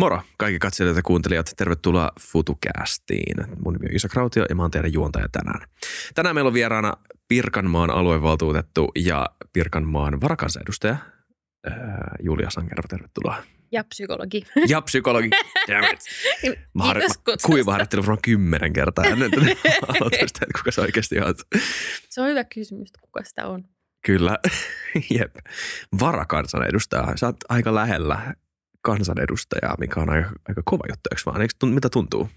Moro kaikki katselijat ja kuuntelijat. Tervetuloa FutuCastiin. Mun nimi on Isa Krautio ja mä oon teidän juontaja tänään. Tänään meillä on vieraana Pirkanmaan aluevaltuutettu ja Pirkanmaan varakansanedustaja Julia Sankero. Tervetuloa. Ja psykologi. Ja psykologi. Damn it. Mä, har- kuivaharjoittelin varmaan kymmenen kertaa ennen tätä aloitusta, että kuka se oikeasti on. Se on hyvä kysymys, kuka sitä on. Kyllä. Jep. Varakansanedustaja. Sä oot aika lähellä kansanedustajaa, mikä on aika, aika kova juttu, eikö vaan? Eikö, mitä tuntuu?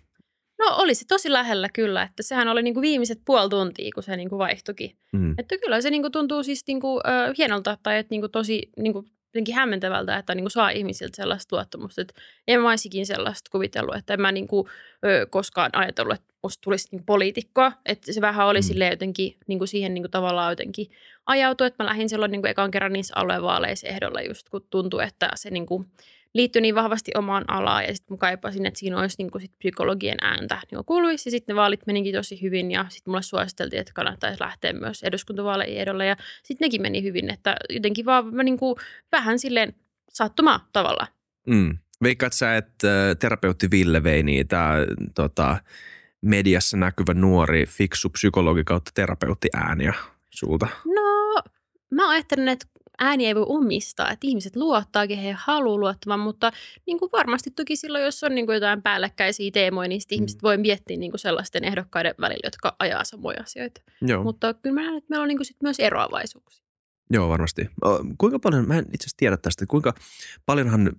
No oli se tosi lähellä kyllä, että sehän oli niin kuin viimeiset puoli tuntia, kun se niin kuin vaihtuikin. Mm. Että kyllä se niin kuin tuntuu siis niin kuin, äh, hienolta tai että niin kuin tosi niin kuin jotenkin hämmentävältä, että niin kuin saa ihmisiltä sellaista luottamusta. Että en mä olisikin sellaista kuvitellut, että en mä niin kuin, ö, koskaan ajatellut, että musta tulisi niin poliitikkoa. Että se vähän oli mm. jotenkin niin kuin siihen niin kuin tavallaan jotenkin ajautu, että mä lähdin silloin niin kuin ekan kerran niissä aluevaaleissa ehdolla just kun tuntui, että se niin kuin – liittyi niin vahvasti omaan alaan ja sitten mä kaipasin, että siinä olisi niin kuin sit psykologien ääntä niin kuuluisi. Ja sitten ne vaalit menikin tosi hyvin ja sitten mulle suositeltiin, että kannattaisi lähteä myös eduskuntavaaleihin ehdolle ja sitten nekin meni hyvin, että jotenkin vaan mä niin kuin vähän silleen sattumaa tavalla. Mm. Veikkaat sä, että terapeutti Ville vei niitä tota, mediassa näkyvä nuori fiksu psykologi kautta terapeutti ääniä sulta? No, mä ajattelen, että ääni ei voi omistaa, että ihmiset luottaa, kehen he haluaa luottamaan, mutta niin kuin varmasti toki silloin, jos on niin kuin jotain päällekkäisiä teemoja, niin mm. ihmiset voi miettiä niin kuin sellaisten ehdokkaiden välillä, jotka ajaa samoja asioita. Joo. Mutta kyllä mä näen, että meillä on niin kuin sit myös eroavaisuuksia. Joo, varmasti. Kuinka paljon, mä en itse asiassa tiedä tästä, kuinka paljonhan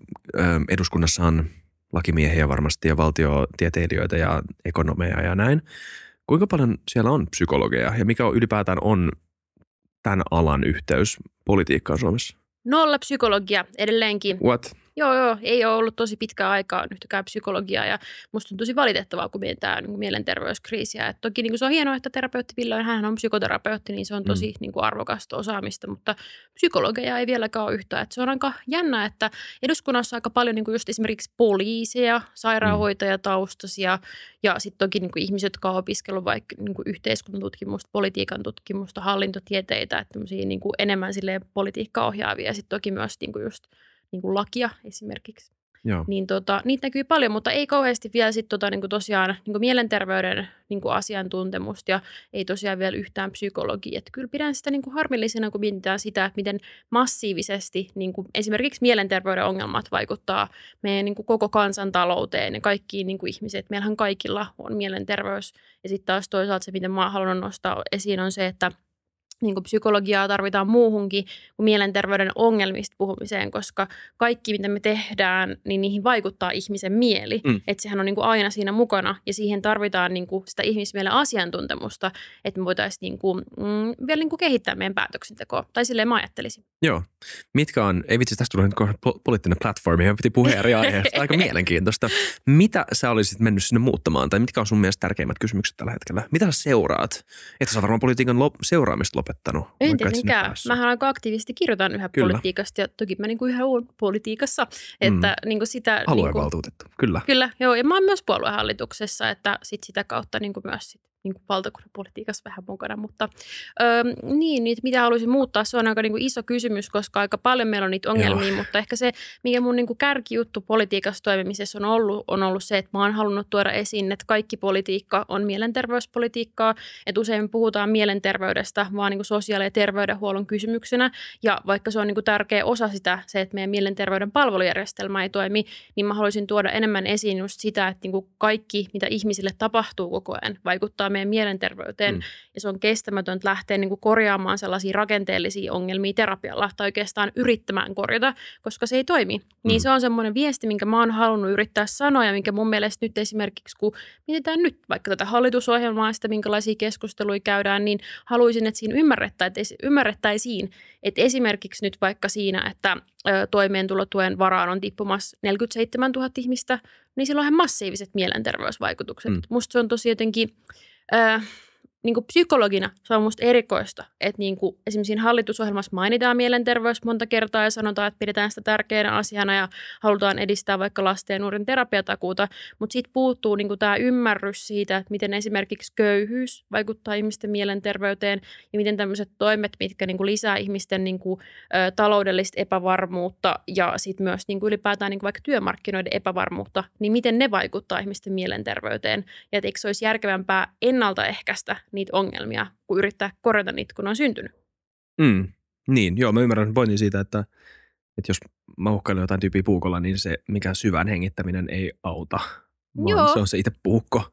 eduskunnassa on lakimiehiä varmasti ja valtiotieteilijöitä ja ekonomeja ja näin. Kuinka paljon siellä on psykologeja ja mikä on ylipäätään on tämän alan yhteys politiikkaan Suomessa? Nolla psykologia edelleenkin. What? Joo, joo, ei ole ollut tosi pitkää aikaa yhtäkään psykologiaa ja musta on tosi valitettavaa, kun mietitään niin mielenterveyskriisiä. Et toki niin kuin se on hienoa, että terapeutti Ville, hän on psykoterapeutti, niin se on tosi mm. niin kuin arvokasta osaamista, mutta psykologeja ei vieläkään ole yhtään. Et se on aika jännä, että eduskunnassa on aika paljon niin kuin just esimerkiksi poliiseja, sairaanhoitajataustaisia ja sitten toki niin kuin ihmiset, jotka on opiskellut vaikka niin kuin yhteiskuntatutkimusta, politiikan tutkimusta, hallintotieteitä, että niin kuin enemmän politiikkaa ohjaavia ja sitten toki myös niin kuin just – niin kuin lakia esimerkiksi. Joo. Niin tota, niitä näkyy paljon, mutta ei kauheasti vielä sit tota, niin kuin tosiaan niin kuin mielenterveyden niin kuin asiantuntemusta ja ei tosiaan vielä yhtään psykologia. Et kyllä pidän sitä niin kuin harmillisena, kun mietitään sitä, että miten massiivisesti niin kuin esimerkiksi mielenterveyden ongelmat vaikuttaa meidän niin kuin koko kansantalouteen ja kaikkiin niin kuin ihmiset. Meillähän kaikilla on mielenterveys ja sitten taas toisaalta se, miten mä haluan nostaa esiin on se, että – niin kuin psykologiaa tarvitaan muuhunkin kuin mielenterveyden ongelmista puhumiseen, koska kaikki, mitä me tehdään, niin niihin vaikuttaa ihmisen mieli. Mm. Että sehän on niin kuin aina siinä mukana ja siihen tarvitaan niin kuin sitä ihmismielen asiantuntemusta, että me voitaisiin niin kuin, mm, vielä niin kuin kehittää meidän päätöksentekoa. Tai silleen mä ajattelisin. Joo. Mitkä on, ei vitsi, tästä tulee nyt poliittinen platformi, ihan piti puhua eri aiheesta. Aika mielenkiintoista. Mitä sä olisit mennyt sinne muuttamaan tai mitkä on sun mielestä tärkeimmät kysymykset tällä hetkellä? Mitä sä seuraat? Että sä varmaan politiikan lop- seuraamista lopettanut. En tiedä mikään. Mähän aika aktiivisesti kirjoitan yhä Kyllä. politiikasta ja toki mä niinku yhä olen politiikassa. Että mm. niinku sitä, Aluevaltuutettu, niinku, kyllä. Kyllä, joo. Ja mä oon myös puoluehallituksessa, että sit sitä kautta niinku myös sit niin kuin valtakunnan vähän mukana. Mutta öö, niin, niitä, mitä haluaisin muuttaa, se on aika niin kuin iso kysymys, koska aika paljon meillä on niitä ongelmia, Joo. mutta ehkä se, mikä mun niin kuin kärkijuttu politiikassa toimimisessa on ollut, on ollut se, että mä oon halunnut tuoda esiin, että kaikki politiikka on mielenterveyspolitiikkaa, että usein puhutaan mielenterveydestä vaan niin kuin sosiaali- ja terveydenhuollon kysymyksenä, ja vaikka se on niin kuin tärkeä osa sitä, se, että meidän mielenterveyden palvelujärjestelmä ei toimi, niin mä haluaisin tuoda enemmän esiin just sitä, että niin kuin kaikki, mitä ihmisille tapahtuu koko ajan, vaikuttaa meidän mielenterveyteen. Mm. Ja se on kestämätöntä lähteä niin kuin korjaamaan sellaisia rakenteellisia ongelmia terapialla tai oikeastaan yrittämään korjata, koska se ei toimi. Niin mm. Niin se on semmoinen viesti, minkä mä oon halunnut yrittää sanoa ja minkä mun mielestä nyt esimerkiksi, kun mietitään nyt vaikka tätä hallitusohjelmaa, sitä minkälaisia keskusteluja käydään, niin haluaisin, että siinä ymmärrettäisiin, että esimerkiksi nyt vaikka siinä, että toimeentulotuen varaan on tippumassa 47 000 ihmistä, niin sillä on ihan massiiviset mielenterveysvaikutukset. Mm. Musta se on tosi jotenkin niin kuin psykologina se on musta erikoista, että niin kuin esimerkiksi siinä hallitusohjelmassa mainitaan mielenterveys monta kertaa ja sanotaan, että pidetään sitä tärkeänä asiana ja halutaan edistää vaikka lasten ja nuoren terapiatakuuta, mutta siitä puuttuu niin kuin tämä ymmärrys siitä, että miten esimerkiksi köyhyys vaikuttaa ihmisten mielenterveyteen ja miten tämmöiset toimet, mitkä niin kuin lisää ihmisten niin kuin, taloudellista epävarmuutta ja sitten myös niin kuin ylipäätään niin kuin vaikka työmarkkinoiden epävarmuutta, niin miten ne vaikuttaa ihmisten mielenterveyteen? Ja että eikö se olisi järkevämpää ennaltaehkäistä niitä ongelmia, kuin yrittää korjata niitä, kun on syntynyt. Mm. Niin, joo, mä ymmärrän pointin siitä, että, että jos mä uhkailen jotain tyyppiä puukolla, niin se mikään syvän hengittäminen ei auta, vaan Joo. se on se itse puukko,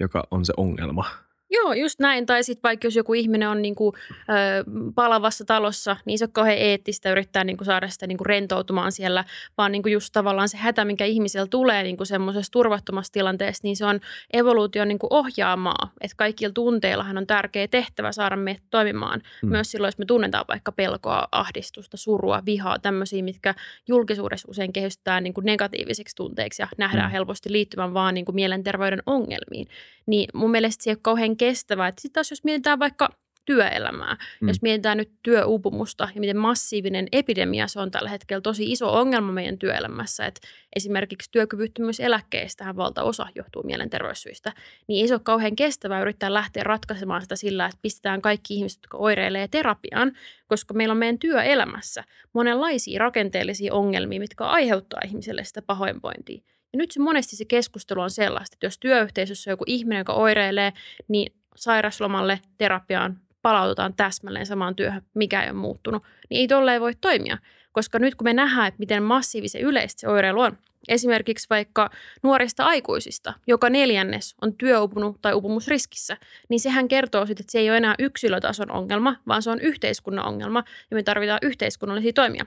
joka on se ongelma. Joo, just näin. Tai sitten vaikka jos joku ihminen on niinku, ö, palavassa talossa, niin se on kauhean eettistä yrittää niinku saada sitä niinku rentoutumaan siellä, vaan niinku just tavallaan se hätä, mikä ihmisellä tulee niinku semmoisessa turvattomassa tilanteessa, niin se on evoluution niinku ohjaamaa. Että kaikilla tunteillahan on tärkeä tehtävä saada meidät toimimaan. Mm. Myös silloin, jos me tunnetaan vaikka pelkoa, ahdistusta, surua, vihaa, tämmöisiä, mitkä julkisuudessa usein kehystetään niinku negatiivisiksi tunteiksi ja nähdään mm. helposti liittyvän vaan niinku mielenterveyden ongelmiin niin mun mielestä se ei ole kauhean kestävää. Sitten taas jos mietitään vaikka työelämää, Mm. jos mietitään nyt työuupumusta ja miten massiivinen epidemia se on tällä hetkellä tosi iso ongelma meidän työelämässä, että esimerkiksi työkyvyttömyyseläkkeestähän valtaosa johtuu mielenterveyssyistä, niin ei se ole kauhean kestävää yrittää lähteä ratkaisemaan sitä sillä, että pistetään kaikki ihmiset, jotka oireilee terapiaan, koska meillä on meidän työelämässä monenlaisia rakenteellisia ongelmia, mitkä aiheuttaa ihmiselle sitä pahoinvointia. Ja nyt se monesti se keskustelu on sellaista, että jos työyhteisössä on joku ihminen, joka oireilee, niin sairaslomalle terapiaan palautetaan täsmälleen samaan työhön, mikä ei ole muuttunut, niin ei tolleen voi toimia. Koska nyt kun me nähdään, että miten massiivisen yleistä se oireilu on, esimerkiksi vaikka nuorista aikuisista, joka neljännes on työupunut tai upumusriskissä, niin sehän kertoo sitten, että se ei ole enää yksilötason ongelma, vaan se on yhteiskunnan ongelma ja me tarvitaan yhteiskunnallisia toimia.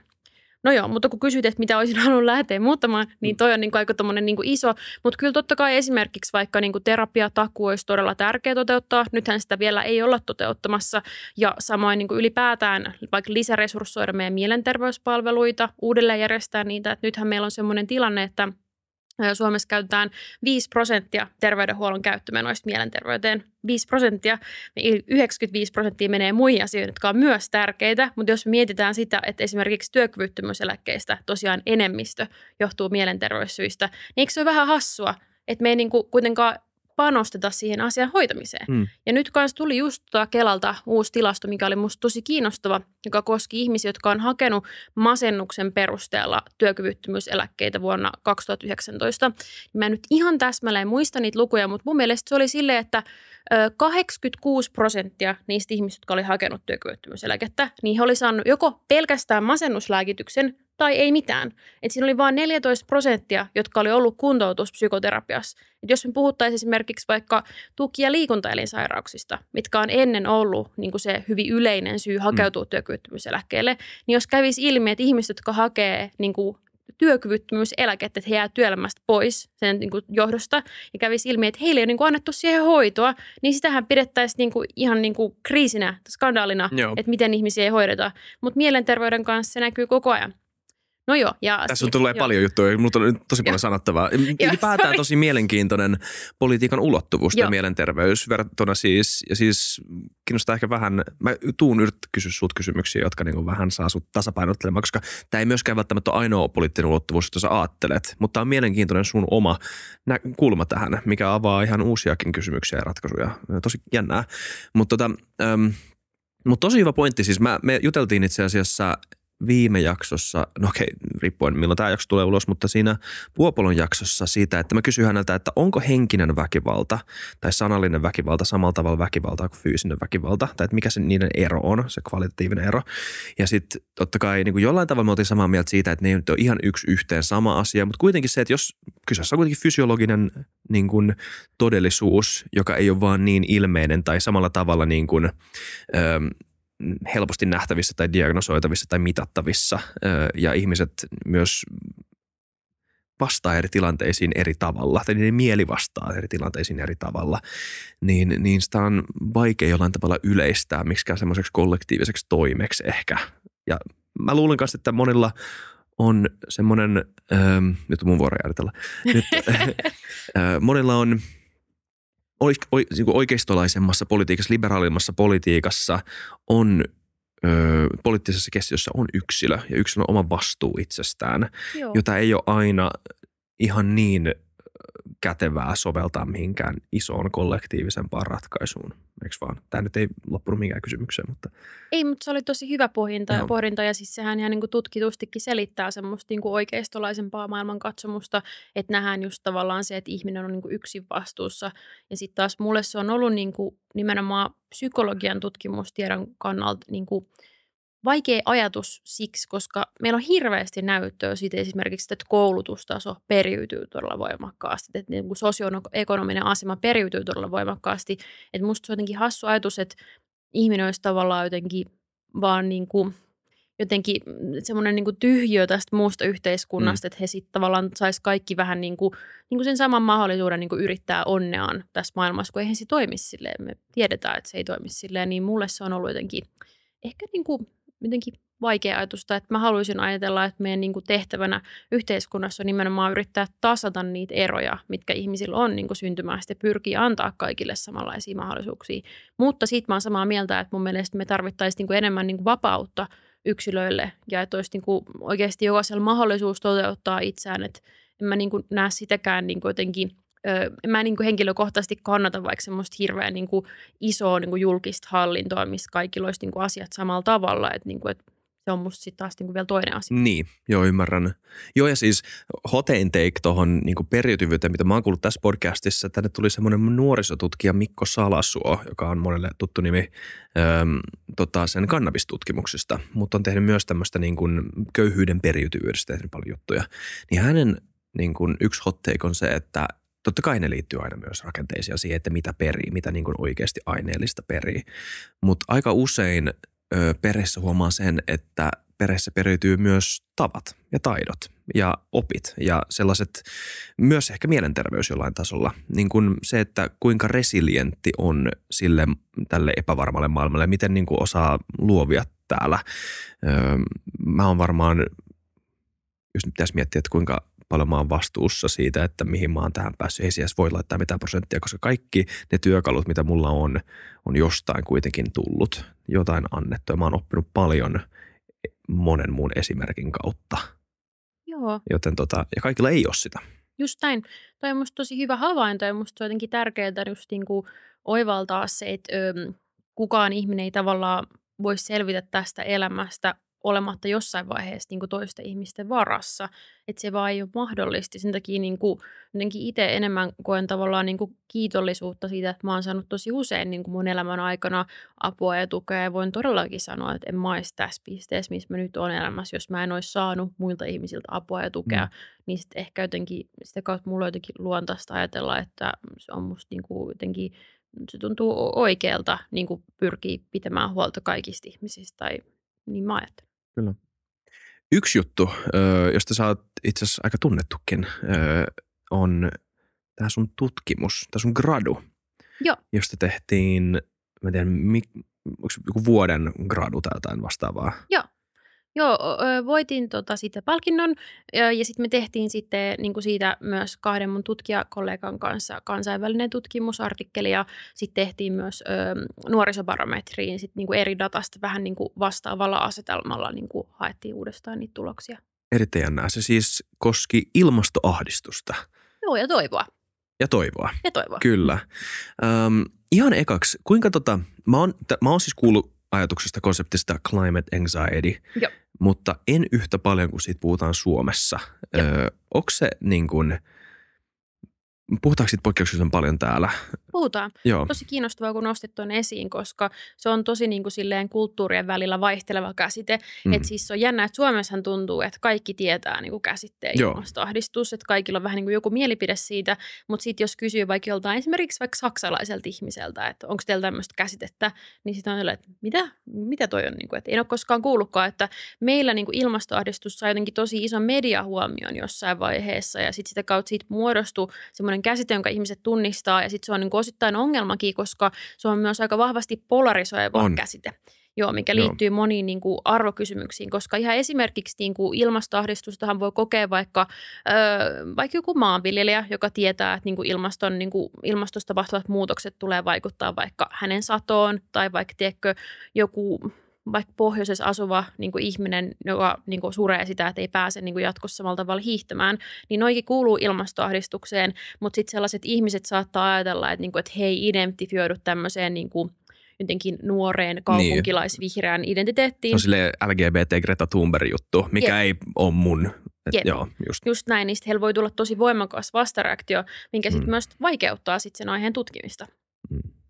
No joo, mutta kun kysyt, että mitä olisin halunnut lähteä muuttamaan, niin toi on niin kuin aika tommonen niin kuin iso. Mutta kyllä totta kai esimerkiksi vaikka niin kuin terapiatakuu olisi todella tärkeä toteuttaa. Nythän sitä vielä ei olla toteuttamassa. Ja samoin niin kuin ylipäätään vaikka lisäresurssoida meidän mielenterveyspalveluita, uudelleen järjestää niitä. Et nythän meillä on sellainen tilanne, että Suomessa käytetään 5 prosenttia terveydenhuollon käyttömenoista mielenterveyteen. 5 prosenttia, 95 prosenttia menee muihin asioihin, jotka on myös tärkeitä, mutta jos me mietitään sitä, että esimerkiksi työkyvyttömyyseläkkeistä tosiaan enemmistö johtuu mielenterveyssyistä, niin eikö se ole vähän hassua, että me ei niinku kuitenkaan panosteta siihen asian hoitamiseen. Mm. Ja nyt kanssa tuli just tuota Kelalta uusi tilasto, mikä oli musta tosi kiinnostava, joka koski ihmisiä, jotka on hakenut masennuksen perusteella työkyvyttömyyseläkkeitä vuonna 2019. Mä en nyt ihan täsmälleen muista niitä lukuja, mutta mun mielestä se oli silleen, että ö, 86 prosenttia niistä ihmisistä, jotka oli hakenut työkyvyttömyyseläkettä, niin he oli saanut joko pelkästään masennuslääkityksen tai ei mitään. Et siinä oli vain 14 prosenttia, jotka oli ollut kuntoutuspsykoterapiassa. Et jos me puhuttaisiin esimerkiksi vaikka tuki- ja liikuntaelinsairauksista, mitkä on ennen ollut niin kuin se hyvin yleinen syy hakeutua mm. työkyvyttömyyseläkkeelle, niin jos kävisi ilmi, että ihmiset, jotka hakee niin kuin työkyvyttömyyseläkettä, että he jää työelämästä pois sen niin kuin johdosta, ja kävisi ilmi, että heille ei ole niin kuin annettu siihen hoitoa, niin sitähän pidettäisiin niin kuin, ihan niin kuin kriisinä, skandaalina, Joo. että miten ihmisiä ei hoideta. Mutta mielenterveyden kanssa se näkyy koko ajan. No joo. Ja Tässä on tulee paljon juttuja, mutta on tosi paljon Joo. sanottavaa. Joo, Ylipäätään tosi mielenkiintoinen politiikan ulottuvuus ja Joo. mielenterveys verrattuna siis, ja siis kiinnostaa ehkä vähän, mä tuun yrittää kysyä sut kysymyksiä, jotka niin vähän saa sut tasapainottelemaan, koska tämä ei myöskään välttämättä ole ainoa poliittinen ulottuvuus, jota sä ajattelet, mutta on mielenkiintoinen sun oma nä- kulma tähän, mikä avaa ihan uusiakin kysymyksiä ja ratkaisuja. Tosi jännää. Mutta tota, mut tosi hyvä pointti, siis mä, me juteltiin itse asiassa viime jaksossa, no okei, riippuen milloin tämä jakso tulee ulos, mutta siinä Puopolon jaksossa siitä, että mä kysyin häneltä, että onko henkinen väkivalta tai sanallinen väkivalta samalla tavalla väkivaltaa kuin fyysinen väkivalta, tai että mikä se niiden ero on, se kvalitatiivinen ero. Ja sitten totta kai niin kuin jollain tavalla me oltiin samaa mieltä siitä, että ne ei nyt ole ihan yksi yhteen sama asia, mutta kuitenkin se, että jos kyseessä on kuitenkin fysiologinen niin kuin todellisuus, joka ei ole vaan niin ilmeinen tai samalla tavalla niin kuin, öö, helposti nähtävissä tai diagnosoitavissa tai mitattavissa. Ja ihmiset myös vastaa eri tilanteisiin eri tavalla, tai niiden mieli vastaa eri tilanteisiin eri tavalla, niin, niin sitä on vaikea jollain tavalla yleistää miksikään semmoiseksi kollektiiviseksi toimeksi ehkä. Ja mä luulen kanssa, että monilla on semmoinen, ähm, nyt on mun vuoro ajatella, nyt, äh, monilla on oikeistolaisemmassa politiikassa, liberaalimmassa politiikassa on poliittisessa keskiössä on yksilö ja yksilön oma vastuu itsestään, Joo. jota ei ole aina ihan niin kätevää soveltaa mihinkään isoon kollektiivisempaan ratkaisuun. Eikö vaan? Tämä nyt ei loppunut minkään kysymykseen, mutta... Ei, mutta se oli tosi hyvä pohdinta, no. pohdinta ja siis sehän ihan niin kuin tutkitustikin selittää semmoista niin kuin oikeistolaisempaa maailmankatsomusta, että nähdään just tavallaan se, että ihminen on niin kuin yksin vastuussa. Ja sitten taas mulle se on ollut niin kuin nimenomaan psykologian tutkimustiedon kannalta niin kuin – vaikea ajatus siksi, koska meillä on hirveästi näyttöä siitä esimerkiksi, että koulutustaso periytyy todella voimakkaasti, että niin kuin sosioekonominen asema periytyy todella voimakkaasti. Että musta se on jotenkin hassu ajatus, että ihminen olisi tavallaan jotenkin vaan niin kuin jotenkin semmoinen niin tyhjiö tästä muusta yhteiskunnasta, mm. että he sitten tavallaan sais kaikki vähän niin kuin, niin kuin sen saman mahdollisuuden niin kuin yrittää onneaan tässä maailmassa, kun eihän se toimi silleen. Me tiedetään, että se ei toimi silleen, niin mulle se on ollut jotenkin ehkä niin kuin jotenkin vaikea ajatusta, että mä haluaisin ajatella, että meidän niin kuin tehtävänä yhteiskunnassa on nimenomaan yrittää tasata niitä eroja, mitkä ihmisillä on niin kuin syntymästä pyrkii antaa kaikille samanlaisia mahdollisuuksia. Mutta siitä mä oon samaa mieltä, että mun mielestä me tarvittaisiin niin kuin enemmän niin kuin vapautta yksilöille ja että olisi niin kuin oikeasti jokaisella mahdollisuus toteuttaa itseään, että en mä niin kuin näe sitäkään niin kuin jotenkin – mä niin kuin henkilökohtaisesti kannatan vaikka semmoista hirveän niin kuin isoa niin kuin julkista hallintoa, missä kaikilla olisi niin kuin asiat samalla tavalla, että, niin kuin, että se on musta sitten taas niinku vielä toinen asia. Niin, joo ymmärrän. Joo ja siis hotein take tuohon niinku periytyvyyteen, mitä mä oon kuullut tässä podcastissa, tänne tuli semmoinen nuorisotutkija Mikko Salasuo, joka on monelle tuttu nimi äm, tota, sen kannabistutkimuksista, mutta on tehnyt myös tämmöistä niinku köyhyyden periytyvyydestä tehnyt paljon juttuja. Niin hänen niin kuin yksi hot take on se, että Totta kai ne liittyy aina myös rakenteisiin siihen, että mitä perii, mitä niin kuin oikeasti aineellista perii. Mutta aika usein ö, perheessä huomaa sen, että perheessä periytyy myös tavat ja taidot ja opit ja sellaiset, myös ehkä mielenterveys jollain tasolla. Niin kuin se, että kuinka resilientti on sille tälle epävarmalle maailmalle, miten niin kuin osaa luovia täällä. Öö, mä oon varmaan, jos nyt pitäisi miettiä, että kuinka paljon mä oon vastuussa siitä, että mihin mä oon tähän päässyt. Ei siis voi laittaa mitään prosenttia, koska kaikki ne työkalut, mitä mulla on, on jostain kuitenkin tullut, jotain annettu. Ja mä oon oppinut paljon monen muun esimerkin kautta. Joo. Joten tota, ja kaikilla ei ole sitä. Just näin. Toi on musta tosi hyvä havainto ja musta on jotenkin tärkeää just niin kuin oivaltaa se, että ö, kukaan ihminen ei tavallaan voi selvitä tästä elämästä olematta jossain vaiheessa niin kuin toisten ihmisten varassa. Että se vaan ei ole mahdollista. Sen takia niin kuin, itse enemmän koen tavallaan niin kuin kiitollisuutta siitä, että mä oon saanut tosi usein niin kuin mun elämän aikana apua ja tukea. Ja voin todellakin sanoa, että en mä olisi tässä pisteessä, missä mä nyt olen elämässä, jos mä en olisi saanut muilta ihmisiltä apua ja tukea. Mm. Niin sitten ehkä jotenkin, sitä kautta mulla on jotenkin luontaista ajatella, että se on musta niin kuin jotenkin se tuntuu oikealta niin kuin pyrkii pitämään huolta kaikista ihmisistä tai niin mä ajattelen. Kyllä. Yksi juttu, josta sä oot itse asiassa aika tunnettukin, on tämä sun tutkimus, tämä sun gradu, Joo. josta tehtiin, mä en tiedä, onko joku vuoden gradu tai jotain vastaavaa? Joo. Joo, voitin tota siitä palkinnon ja sitten me tehtiin sitten niin kuin siitä myös kahden mun tutkijakollegan kanssa kansainvälinen tutkimusartikkeli ja sitten tehtiin myös ö, nuorisobarometriin sit niin kuin eri datasta vähän niin kuin vastaavalla asetelmalla niin kuin haettiin uudestaan niitä tuloksia. Erittäin. Se siis koski ilmastoahdistusta. Joo, ja toivoa. Ja toivoa. Ja toivoa. Kyllä. Öm, ihan ekaksi, kuinka tota, mä oon, mä oon siis kuullut ajatuksesta, konseptista climate anxiety, Joo. mutta en yhtä paljon kuin siitä puhutaan Suomessa. Öö, onko se niin kuin – Puhutaanko siitä poikkeuksellisen paljon täällä? Puhutaan. Joo. Tosi kiinnostavaa, kun nostit tuon esiin, koska se on tosi niin kuin silleen kulttuurien välillä vaihteleva käsite. Mm. Että siis on jännä, että Suomessa tuntuu, että kaikki tietää niin kuin käsitteen Joo. ilmastoahdistus, että kaikilla on vähän niin kuin joku mielipide siitä, mutta sitten jos kysyy vaikka joltain esimerkiksi vaikka saksalaiselta ihmiseltä, että onko teillä tämmöistä käsitettä, niin sitten on sellainen, että mitä, mitä toi on, niin kuin, että en ole koskaan kuullutkaan, että meillä niin kuin ilmastoahdistus sai jotenkin tosi ison mediahuomion jossain vaiheessa ja sitten sitä kautta siitä muodostui semmoinen käsite, jonka ihmiset tunnistaa ja sitten se on niin osittain ongelmakin, koska se on myös aika vahvasti polarisoiva on. käsite. Joo, mikä liittyy Joo. moniin niin kuin arvokysymyksiin, koska ihan esimerkiksi niin kuin ilmastoahdistustahan voi kokea vaikka, ö, vaikka joku maanviljelijä, joka tietää, että niin kuin ilmaston, niin kuin ilmastosta tapahtuvat muutokset tulee vaikuttaa vaikka hänen satoon tai vaikka tiedätkö, joku vaikka pohjoisessa asuva niin kuin ihminen, joka niin kuin suree sitä, että ei pääse niin kuin jatkossa samalla tavalla hiihtämään, niin noikin kuuluu ilmastoahdistukseen, mutta sitten sellaiset ihmiset saattaa ajatella, että, niin kuin, että he ei identifioidu tämmöiseen niin kuin jotenkin nuoreen niin. kaupunkilaisvihreään niin. identiteettiin. Se on LGBT Greta Thunberg juttu, mikä Jep. ei ole mun. Et Jep. Joo, just. just näin, niin heillä voi tulla tosi voimakas vastareaktio, minkä sitten mm. myös vaikeuttaa sit sen aiheen tutkimista. Mm.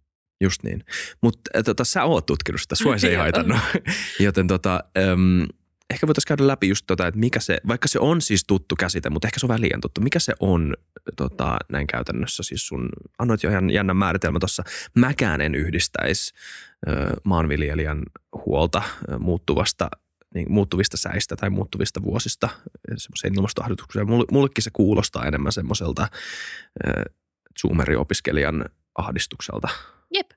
Just niin. Mutta tota, sä oot tutkinut sitä, sua se ei haitannut. Joten tota, äm, ehkä voitaisiin käydä läpi just tota, että mikä se, vaikka se on siis tuttu käsite, mutta ehkä se on vähän liian tuttu. Mikä se on tota, näin käytännössä? Siis sun, annoit jo ihan jännän määritelmä tuossa. Mäkään en yhdistäisi maanviljelijän huolta muuttuvasta niin muuttuvista säistä tai muuttuvista vuosista semmoiseen ilmastoahdotukseen. Mullekin se kuulostaa enemmän semmoiselta äh, Zoomeri-opiskelijan ahdistukselta. Jep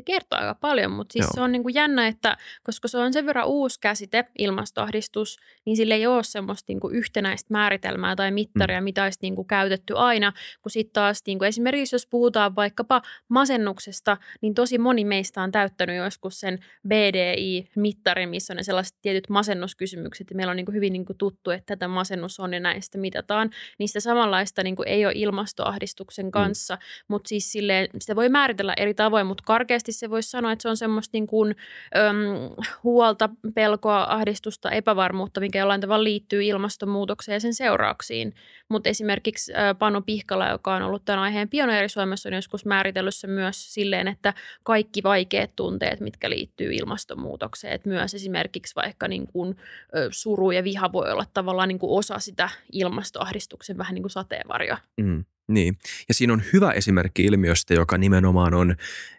se kertoo aika paljon, mutta siis se on niin kuin jännä, että koska se on sen verran uusi käsite, ilmastoahdistus, niin sillä ei ole semmoista niin kuin yhtenäistä määritelmää tai mittaria, mm. mitä olisi niin kuin käytetty aina, kun sitten taas niin kuin esimerkiksi jos puhutaan vaikkapa masennuksesta, niin tosi moni meistä on täyttänyt joskus sen BDI-mittarin, missä on ne sellaiset tietyt masennuskysymykset, ja meillä on niin kuin hyvin niin kuin tuttu, että tätä masennus on ja näistä mitataan. Niistä samanlaista niin kuin ei ole ilmastoahdistuksen mm. kanssa, mm. mutta siis silleen, sitä voi määritellä eri tavoin, mutta karkeasti nopeasti se voisi sanoa, että se on semmoista niin kuin, äm, huolta, pelkoa, ahdistusta, epävarmuutta, mikä jollain tavalla liittyy ilmastonmuutokseen ja sen seurauksiin. Mutta esimerkiksi äh, Panu Pihkala, joka on ollut tämän aiheen pioneeri Suomessa, on joskus määritellyt se myös silleen, että kaikki vaikeat tunteet, mitkä liittyy ilmastonmuutokseen, että myös esimerkiksi vaikka niin kuin, ö, suru ja viha voi olla tavallaan niin kuin osa sitä ilmastoahdistuksen vähän niin kuin sateenvarjoa. Mm. Niin, ja siinä on hyvä esimerkki ilmiöstä, joka nimenomaan on,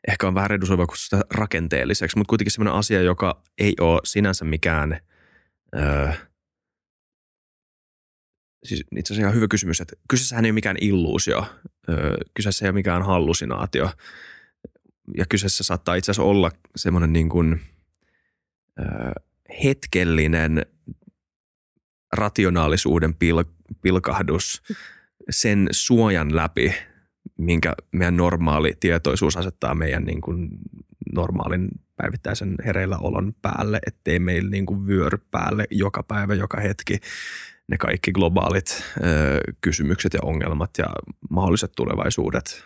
ehkä on vähän redusoiva sitä rakenteelliseksi, mutta kuitenkin sellainen asia, joka ei ole sinänsä mikään, öö, siis itse asiassa ihan hyvä kysymys, että kyseessähän ei ole mikään illuusio, öö, kyseessä ei ole mikään hallusinaatio, ja kyseessä saattaa itse asiassa olla semmoinen niin kuin, öö, hetkellinen rationaalisuuden pil- pilkahdus – sen suojan läpi, minkä meidän normaali tietoisuus asettaa meidän niin kuin normaalin päivittäisen hereillä olon päälle, ettei meillä niin kuin vyöry päälle joka päivä, joka hetki ne kaikki globaalit ö, kysymykset ja ongelmat ja mahdolliset tulevaisuudet.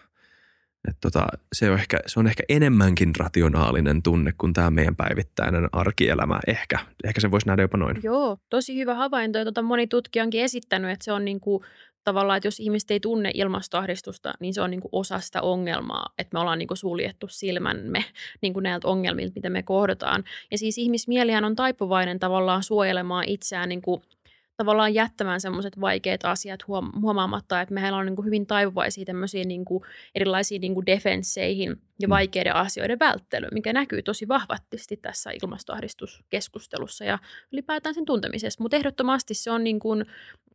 Et tota, se, on ehkä, se on ehkä enemmänkin rationaalinen tunne kuin tämä meidän päivittäinen arkielämä. Ehkä, ehkä se voisi nähdä jopa noin. Joo, tosi hyvä havainto. Ja tota, moni tutkija onkin esittänyt, että se on niin kuin tavallaan, että jos ihmiset ei tunne ilmastoahdistusta, niin se on niin kuin osa sitä ongelmaa, että me ollaan niin kuin suljettu silmämme niin kuin näiltä ongelmilta, mitä me kohdataan. Ja siis ihmismielihän on taipuvainen tavallaan suojelemaan itseään niin kuin tavallaan jättämään semmoiset vaikeat asiat huomaamatta, että meillä on niin kuin hyvin taipuvaisia tämmöisiin niin kuin erilaisiin niin kuin defensseihin ja mm. vaikeiden asioiden välttelyyn, mikä näkyy tosi vahvasti tässä ilmastoahdistuskeskustelussa ja ylipäätään sen tuntemisessa. Mutta ehdottomasti se on niin kuin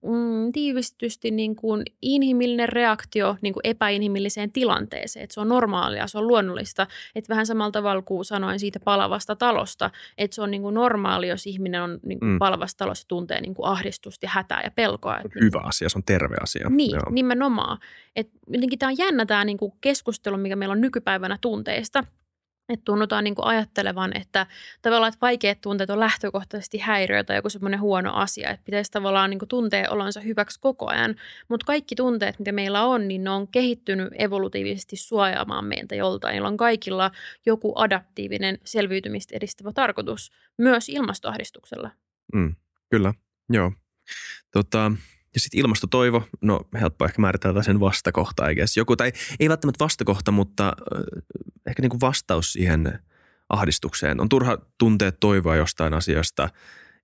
mm, tiivistysti niin kuin inhimillinen reaktio niin kuin epäinhimilliseen tilanteeseen. Että se on normaalia, se on luonnollista. Että vähän samalla tavalla kuin sanoin siitä palavasta talosta, että se on niin kuin normaali, jos ihminen on niin kuin mm. palavassa talossa tuntee niin kuin ahdistusta ja hätää ja pelkoa. Hyvä asia, se on terve asia. Niin, Joo. nimenomaan. Et jotenkin tämä on jännä tämä niin kuin keskustelu, mikä meillä on nykypäivänä tunteista – että tunnutaan niin kuin ajattelevan, että tavallaan että vaikeat tunteet on lähtökohtaisesti häiriö tai joku semmoinen huono asia, että pitäisi tavallaan niin kuin tuntea olonsa hyväksi koko ajan. Mutta kaikki tunteet, mitä meillä on, niin ne on kehittynyt evolutiivisesti suojaamaan meiltä joltain. Niillä on kaikilla joku adaptiivinen selviytymistä edistävä tarkoitus, myös ilmastoahdistuksella. Mm, kyllä, joo. Tota, ja sitten ilmastotoivo, no helppo ehkä määritellä sen vastakohta. Joku, tai ei välttämättä vastakohta, mutta ehkä niin kuin vastaus siihen ahdistukseen. On turha tuntea toivoa jostain asiasta –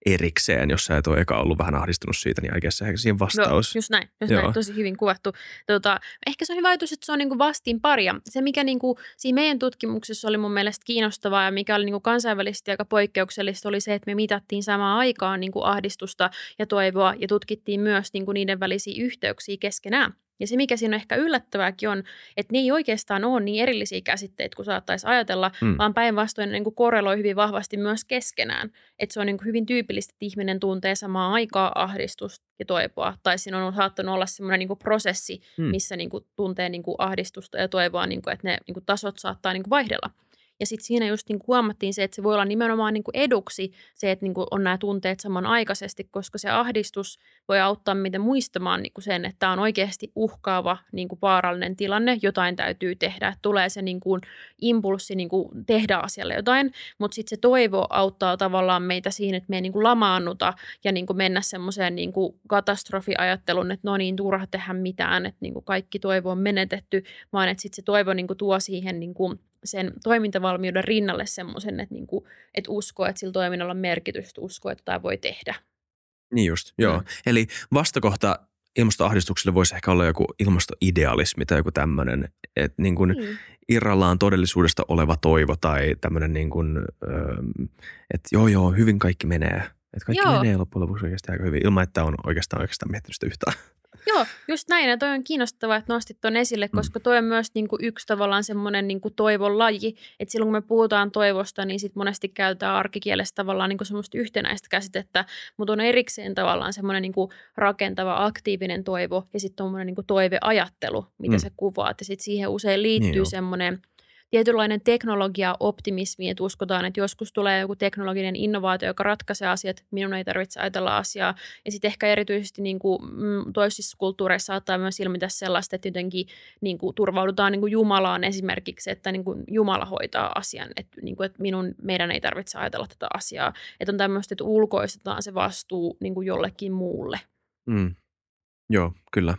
erikseen, jos sä et ole eka ollut vähän ahdistunut siitä, niin oikeassa ehkä siihen vastaus. Joo, just näin, just Joo. näin, tosi hyvin kuvattu. Tota, ehkä se on hyvä ajatus, että se on niin vastiin paria. Se, mikä niin kuin, siinä meidän tutkimuksessa oli mun mielestä kiinnostavaa ja mikä oli niin kuin kansainvälisesti aika poikkeuksellista, oli se, että me mitattiin samaan aikaan niin kuin ahdistusta ja toivoa ja tutkittiin myös niin kuin niiden välisiä yhteyksiä keskenään. Ja se, mikä siinä on ehkä yllättävääkin on, että ne ei oikeastaan ole niin erillisiä käsitteitä kuin saattaisi ajatella, mm. vaan päinvastoin niin korreloi hyvin vahvasti myös keskenään. Että se on niin kuin hyvin tyypillistä, että ihminen tuntee samaa aikaa ahdistusta ja toivoa. Tai siinä on saattanut olla semmoinen niin prosessi, mm. missä niin kuin tuntee niin kuin ahdistusta ja toivoa, niin kuin, että ne niin kuin tasot saattaa niin kuin vaihdella. Ja sitten siinä just niin huomattiin se, että se voi olla nimenomaan niin eduksi se, että niin on nämä tunteet samanaikaisesti, koska se ahdistus voi auttaa meitä muistamaan niin sen, että tämä on oikeasti uhkaava, niin vaarallinen tilanne, jotain täytyy tehdä. Tulee se niin kuin impulssi niin kuin tehdä asialle jotain, mutta sitten se toivo auttaa tavallaan meitä siinä, että me ei niin kuin lamaannuta ja niin kuin mennä semmoiseen niin katastrofiajatteluun, että no niin, turha tehdä mitään, että niin kuin kaikki toivo on menetetty, vaan että sitten se toivo niin kuin tuo siihen niin kuin sen toimintavalmiuden rinnalle semmoisen, että, niinku, että uskoo, että sillä toiminnalla on merkitystä, uskoo, että tämä voi tehdä. Niin just, joo. Mm. Eli vastakohta ilmastoahdistukselle voisi ehkä olla joku ilmastoidealismi tai joku tämmöinen, että niin kuin mm. irrallaan todellisuudesta oleva toivo tai tämmöinen niin kuin, että joo joo, hyvin kaikki menee. Että kaikki joo. menee loppujen lopuksi oikeasti aika hyvin, ilman että on oikeastaan oikeastaan miettinyt sitä yhtään. Joo, just näin. Ja toi on kiinnostavaa, että nostit tuon esille, mm. koska toi on myös niin kuin yksi tavallaan semmoinen niin kuin toivon laji. Että silloin kun me puhutaan toivosta, niin sit monesti käytetään arkikielessä tavallaan niin kuin semmoista yhtenäistä käsitettä, mutta on erikseen tavallaan semmoinen niin kuin rakentava, aktiivinen toivo ja sitten tuommoinen niin toiveajattelu, mitä mm. se kuvaa. Ja sitten siihen usein liittyy niin semmoinen – tietynlainen teknologia-optimismi, että uskotaan, että joskus tulee joku teknologinen innovaatio, joka ratkaisee asiat, minun ei tarvitse ajatella asiaa. Ja sitten ehkä erityisesti niin kuin, mm, toisissa kulttuureissa saattaa myös ilmetä sellaista, että jotenkin niin kuin, turvaudutaan niin kuin Jumalaan esimerkiksi, että niin kuin, Jumala hoitaa asian, että, niin kuin, että minun, meidän ei tarvitse ajatella tätä asiaa. Että on tämmöistä, että ulkoistetaan se vastuu niin kuin jollekin muulle. Mm. Joo, kyllä.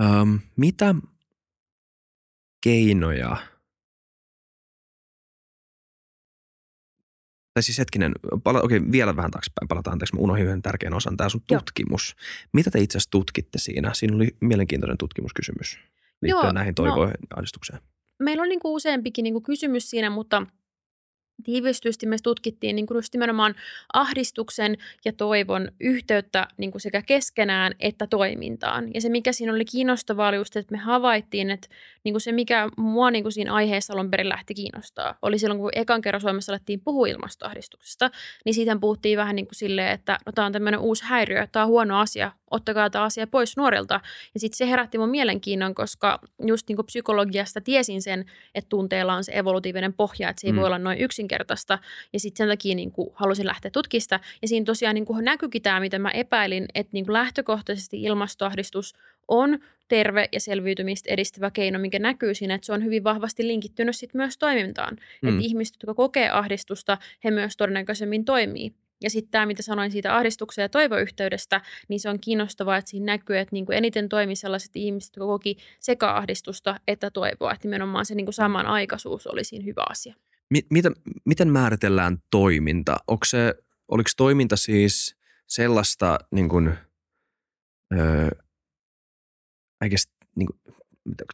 Öm, mitä keinoja – tai siis hetkinen, pala, okei, vielä vähän taaksepäin palataan, anteeksi, mä unohdin yhden tärkeän osan, tämä sun tutkimus. Joo. Mitä te itse asiassa tutkitte siinä? Siinä oli mielenkiintoinen tutkimuskysymys liittyen Joo, näihin toivoihin no, ahdistukseen. Meillä on niin kuin useampikin niin kuin kysymys siinä, mutta – tiivistysti me tutkittiin niin kuin just nimenomaan ahdistuksen ja toivon yhteyttä niin kuin sekä keskenään että toimintaan. Ja se, mikä siinä oli kiinnostavaa, oli just, että me havaittiin, että niin kuin se, mikä mua niin kuin siinä aiheessa alun perin lähti kiinnostaa, oli silloin, kun ekan kerran Suomessa alettiin puhua ilmastoahdistuksesta, niin siitä puhuttiin vähän niin kuin silleen, että no, tämä on tämmöinen uusi häiriö, tämä on huono asia, ottakaa tämä asia pois nuorilta. Ja sitten se herätti mun mielenkiinnon, koska just niin kuin psykologiasta tiesin sen, että tunteella on se evolutiivinen pohja, että se ei mm. voi olla noin yksinkertaista. Ja sitten sen takia niin kuin halusin lähteä tutkista. Ja siinä tosiaan niin kuin näkyykin tämä, mitä mä epäilin, että niin kuin lähtökohtaisesti ilmastoahdistus on terve ja selviytymistä edistävä keino, mikä näkyy siinä, että se on hyvin vahvasti linkittynyt sit myös toimintaan. Mm. Että ihmiset, jotka kokee ahdistusta, he myös todennäköisemmin toimii. Ja sitten tämä, mitä sanoin siitä ahdistuksen ja toivoyhteydestä, niin se on kiinnostavaa, että siinä näkyy, että niin kuin eniten toimii sellaiset ihmiset, jotka koki sekä ahdistusta että toivoa. Että nimenomaan se niin kuin samanaikaisuus oli siinä hyvä asia. Miten, miten määritellään toiminta? Onko se, oliko toiminta siis sellaista niin kuin, öö, niin kuin,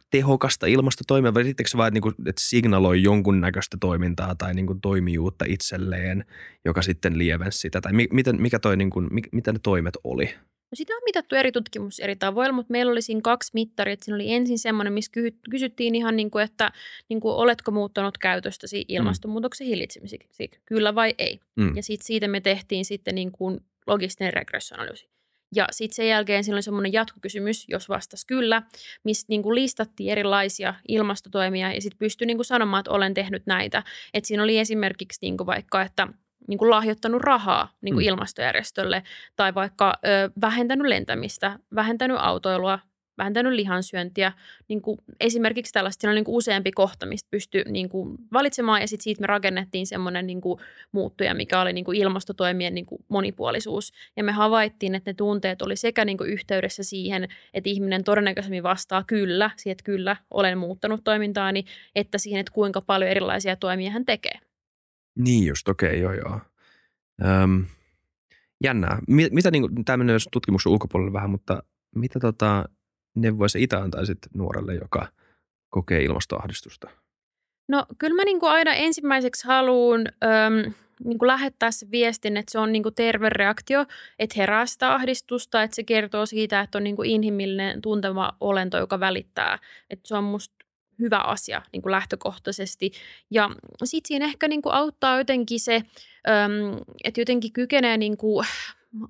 tehokasta ilmastotoimia vai riittääkö se vain, että, niin kuin, että signaloi jonkunnäköistä toimintaa tai niin kuin, toimijuutta itselleen, joka sitten lievensi sitä? Tai miten, mikä toi, niin kuin, mitä ne toimet oli? No sitä on mitattu eri tutkimus eri tavoilla, mutta meillä oli siinä kaksi mittaria. Siinä oli ensin semmoinen, missä kysyttiin ihan niin kuin, että niin kuin, oletko muuttanut käytöstäsi mm. ilmastonmuutoksen mm. hillitsemiseksi, kyllä vai ei. Mm. Ja sit siitä me tehtiin sitten niin kuin logistinen regressioanalyysi. Ja sitten sen jälkeen siinä oli semmoinen jatkokysymys, jos vastasi kyllä, missä niinku listattiin erilaisia ilmastotoimia ja sitten pystyi niinku sanomaan, että olen tehnyt näitä. Et siinä oli esimerkiksi niinku vaikka, että niinku lahjoittanut rahaa niinku mm. ilmastojärjestölle tai vaikka ö, vähentänyt lentämistä, vähentänyt autoilua, vähentänyt lihansyöntiä. Niin kuin esimerkiksi tällaista, siinä oli niin kuin useampi kohta, mistä pystyi niin kuin valitsemaan ja sitten siitä me rakennettiin semmoinen niin kuin muuttuja, mikä oli niin kuin ilmastotoimien niin kuin monipuolisuus. Ja me havaittiin, että ne tunteet oli sekä niin kuin yhteydessä siihen, että ihminen todennäköisemmin vastaa kyllä, siihen, että kyllä olen muuttanut toimintaani, että siihen, että kuinka paljon erilaisia toimia hän tekee. Niin just, okei, okay, joo joo. Öm, jännää. Mitä niin kuin, tämä menee tutkimuksen ulkopuolelle vähän, mutta mitä tota, neuvoja se itse antaisit nuorelle, joka kokee ilmastoahdistusta? No kyllä mä niin kuin aina ensimmäiseksi haluan äm, niin kuin lähettää se viestin, että se on niin kuin terve reaktio, että herää sitä ahdistusta, että se kertoo siitä, että on niin kuin inhimillinen tunteva olento, joka välittää. Että se on musta hyvä asia niin kuin lähtökohtaisesti. Ja sitten siinä ehkä niin kuin auttaa jotenkin se, että jotenkin kykenee niin kuin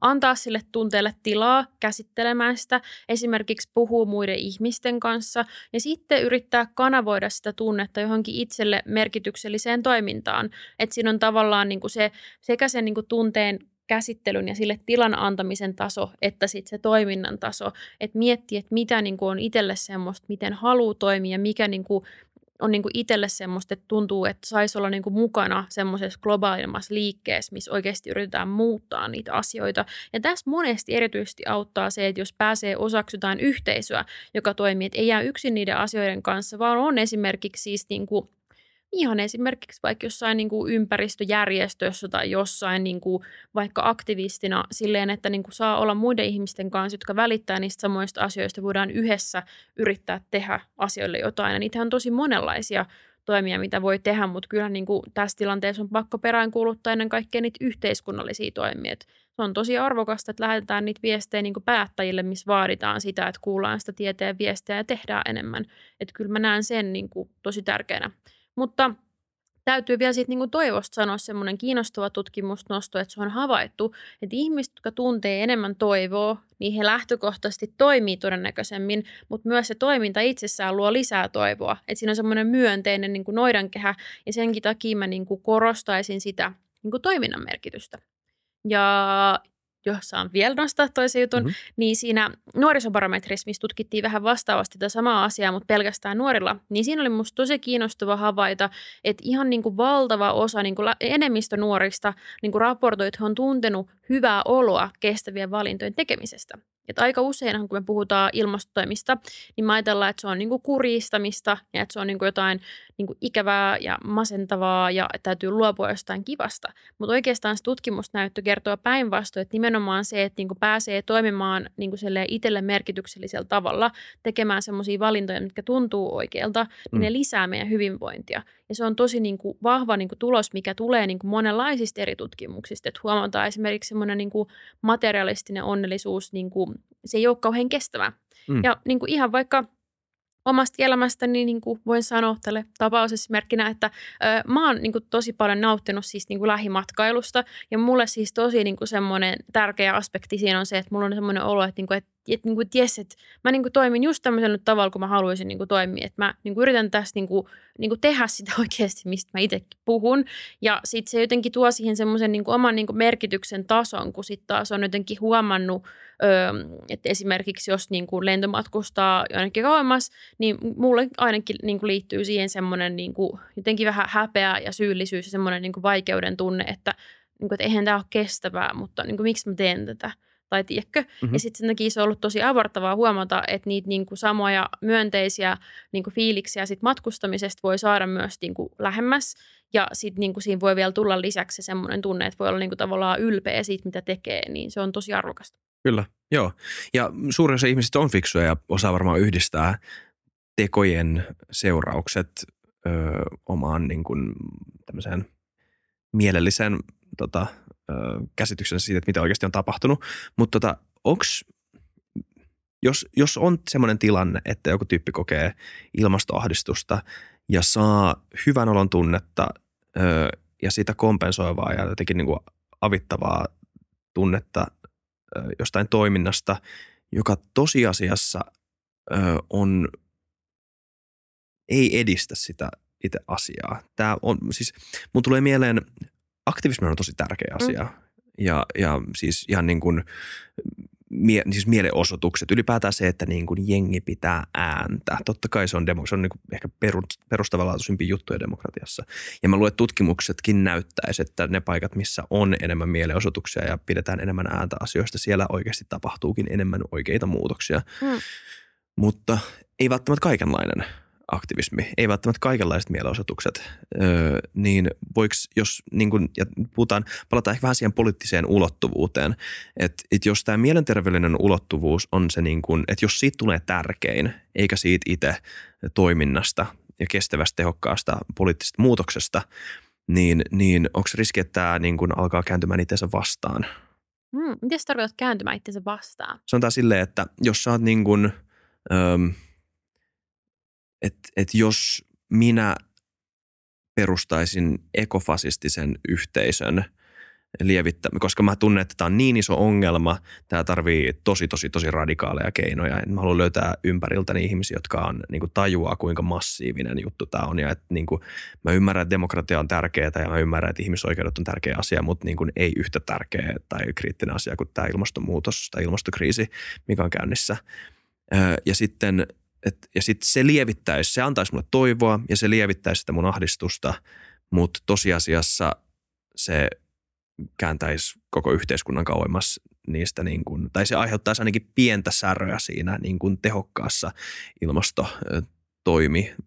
antaa sille tunteelle tilaa käsittelemään sitä, esimerkiksi puhuu muiden ihmisten kanssa ja sitten yrittää kanavoida sitä tunnetta johonkin itselle merkitykselliseen toimintaan. Että siinä on tavallaan niin kuin se, sekä sen niin kuin tunteen käsittelyn ja sille tilan antamisen taso, että sitten se toiminnan taso. Että miettii, että mitä niin kuin on itselle semmoista, miten haluaa toimia, mikä niin kuin on niin kuin itselle semmoista, että tuntuu, että saisi olla niin kuin mukana semmoisessa globaalimmassa liikkeessä, missä oikeasti yritetään muuttaa niitä asioita. Ja tässä monesti erityisesti auttaa se, että jos pääsee osaksi jotain yhteisöä, joka toimii, että ei jää yksin niiden asioiden kanssa, vaan on esimerkiksi siis niin kuin ihan esimerkiksi vaikka jossain niin kuin ympäristöjärjestössä tai jossain niin kuin vaikka aktivistina silleen, että niin kuin saa olla muiden ihmisten kanssa, jotka välittää niistä samoista asioista, voidaan yhdessä yrittää tehdä asioille jotain. Ja niitä on tosi monenlaisia toimia, mitä voi tehdä, mutta kyllä niin kuin tässä tilanteessa on pakko peräänkuuluttaa ennen kaikkea niitä yhteiskunnallisia toimia. Et se on tosi arvokasta, että lähetetään niitä viestejä niin kuin päättäjille, missä vaaditaan sitä, että kuullaan sitä tieteen viestiä ja tehdään enemmän. Että kyllä mä näen sen niin kuin tosi tärkeänä. Mutta täytyy vielä siitä niin toivosta sanoa semmoinen kiinnostava tutkimusnosto, että se on havaittu, että ihmiset, jotka tuntee enemmän toivoa, niin he lähtökohtaisesti toimii todennäköisemmin, mutta myös se toiminta itsessään luo lisää toivoa. Että siinä on semmoinen myönteinen niin noidankehä ja senkin takia mä niin korostaisin sitä niin toiminnan merkitystä. Ja jos saan vielä nostaa toisen jutun, mm-hmm. niin siinä nuorisobarometrissa, missä tutkittiin vähän vastaavasti tätä samaa asiaa, mutta pelkästään nuorilla, niin siinä oli musta tosi kiinnostava havaita, että ihan niin kuin valtava osa, niin kuin enemmistö nuorista niin kuin raportoi, että he on tuntenut hyvää oloa kestävien valintojen tekemisestä. Että aika usein, kun me puhutaan ilmastotoimista, niin me ajatellaan, että se on niin kuin kuristamista ja että se on niin kuin jotain niin kuin ikävää ja masentavaa ja että täytyy luopua jostain kivasta. Mutta oikeastaan se tutkimusnäyttö kertoo päinvastoin, että nimenomaan se, että niin kuin pääsee toimimaan niin kuin itselle merkityksellisellä tavalla, tekemään sellaisia valintoja, mitkä tuntuu oikealta, niin mm. ne lisää meidän hyvinvointia. Ja se on tosi niin kuin vahva niin kuin tulos, mikä tulee niin kuin monenlaisista eri tutkimuksista. Että huomataan esimerkiksi semmoinen niin kuin materialistinen onnellisuus, niin kuin, se ei ole kauhean kestävä. Mm. Ja niin kuin ihan vaikka omasta elämästäni niin kuin voin sanoa tälle tapausesimerkkinä, että ö, mä oon niin kuin, tosi paljon nauttinut siis niin kuin lähimatkailusta ja mulle siis tosi niin kuin, semmoinen tärkeä aspekti siinä on se, että mulla on semmoinen olo, että, niin kuin, että että, niin jes, että mä niin kuin, toimin just tämmöisellä tavalla, kun mä haluaisin niin kuin, toimia. Että mä niin kuin, yritän tässä niin kuin, niin kuin, tehdä sitä oikeasti, mistä mä itsekin puhun. Ja sitten se jotenkin tuo siihen semmoisen niin oman niin merkityksen tason, kun sitten taas on jotenkin huomannut, öö, että esimerkiksi jos niin kuin, lentomatkustaa jonnekin kauemmas, niin mulle ainakin niin kuin, liittyy siihen semmoinen niin kuin, jotenkin vähän häpeä ja syyllisyys ja semmoinen niin kuin, vaikeuden tunne, että, niin kuin, että eihän tämä ole kestävää, mutta niin kuin, miksi mä teen tätä tai tiedätkö. Mm-hmm. Ja sitten sen takia se on ollut tosi avartavaa huomata, että niitä niin kuin samoja myönteisiä niin kuin fiiliksiä sit matkustamisesta voi saada myös niin kuin lähemmäs. Ja sitten niin siinä voi vielä tulla lisäksi se semmoinen tunne, että voi olla niin kuin tavallaan ylpeä siitä, mitä tekee, niin se on tosi arvokasta. Kyllä, joo. Ja suurin osa ihmisistä on fiksuja ja osaa varmaan yhdistää tekojen seuraukset ö, omaan niin kuin tämmöiseen mielelliseen tota, käsityksensä siitä, että mitä oikeasti on tapahtunut. Mutta tota, onks, jos, jos on semmoinen tilanne, että joku tyyppi kokee ilmastoahdistusta ja saa hyvän olon tunnetta ö, ja sitä kompensoivaa ja jotenkin niin kuin avittavaa tunnetta ö, jostain toiminnasta, joka tosiasiassa on, ei edistä sitä itse asiaa. Tämä on, siis mun tulee mieleen aktivismi on tosi tärkeä asia. Mm. Ja, ja siis ihan niin kuin, mie, siis mielenosoitukset, ylipäätään se, että niin kuin jengi pitää ääntä. Totta kai se on, demo, se on niin kuin ehkä perustavanlaatuisimpia juttuja demokratiassa. Ja mä luulen, että tutkimuksetkin näyttäisi, että ne paikat, missä on enemmän mielenosoituksia ja pidetään enemmän ääntä asioista, siellä oikeasti tapahtuukin enemmän oikeita muutoksia. Mm. Mutta ei välttämättä kaikenlainen aktivismi, ei välttämättä kaikenlaiset mielenosoitukset, öö, niin voiko, jos niin kun, ja puhutaan, palataan ehkä vähän siihen poliittiseen ulottuvuuteen, että, että jos tämä mielenterveellinen ulottuvuus on se, niin kun, että jos siitä tulee tärkein, eikä siitä itse toiminnasta ja kestävästä tehokkaasta poliittisesta muutoksesta, niin, niin onko riski, että tämä niin kuin alkaa kääntymään itseensä vastaan? Hmm, miten sä tarkoitat kääntymään itsensä vastaan? Sanotaan silleen, että jos sä oot niin kuin, öm, et, et jos minä perustaisin ekofasistisen yhteisön – lievittämään, koska mä tunnen, että tämä on niin iso ongelma, tämä tarvii tosi, tosi, tosi radikaaleja keinoja. Mä haluan löytää ympäriltäni ihmisiä, jotka on, niin kuin tajuaa, kuinka massiivinen juttu tämä on. Ja että, niin kuin, mä ymmärrän, että demokratia on tärkeää ja mä ymmärrän, että ihmisoikeudet on tärkeä asia, mutta niin kuin, ei yhtä tärkeä tai kriittinen asia kuin tämä ilmastonmuutos tai ilmastokriisi, mikä on käynnissä. Ja sitten et, ja sitten se lievittäisi, se antaisi mulle toivoa ja se lievittäisi sitä mun ahdistusta, mutta tosiasiassa se kääntäisi koko yhteiskunnan kauemmas niistä, niin kuin, tai se aiheuttaisi ainakin pientä säröä siinä niin kuin tehokkaassa ilmasto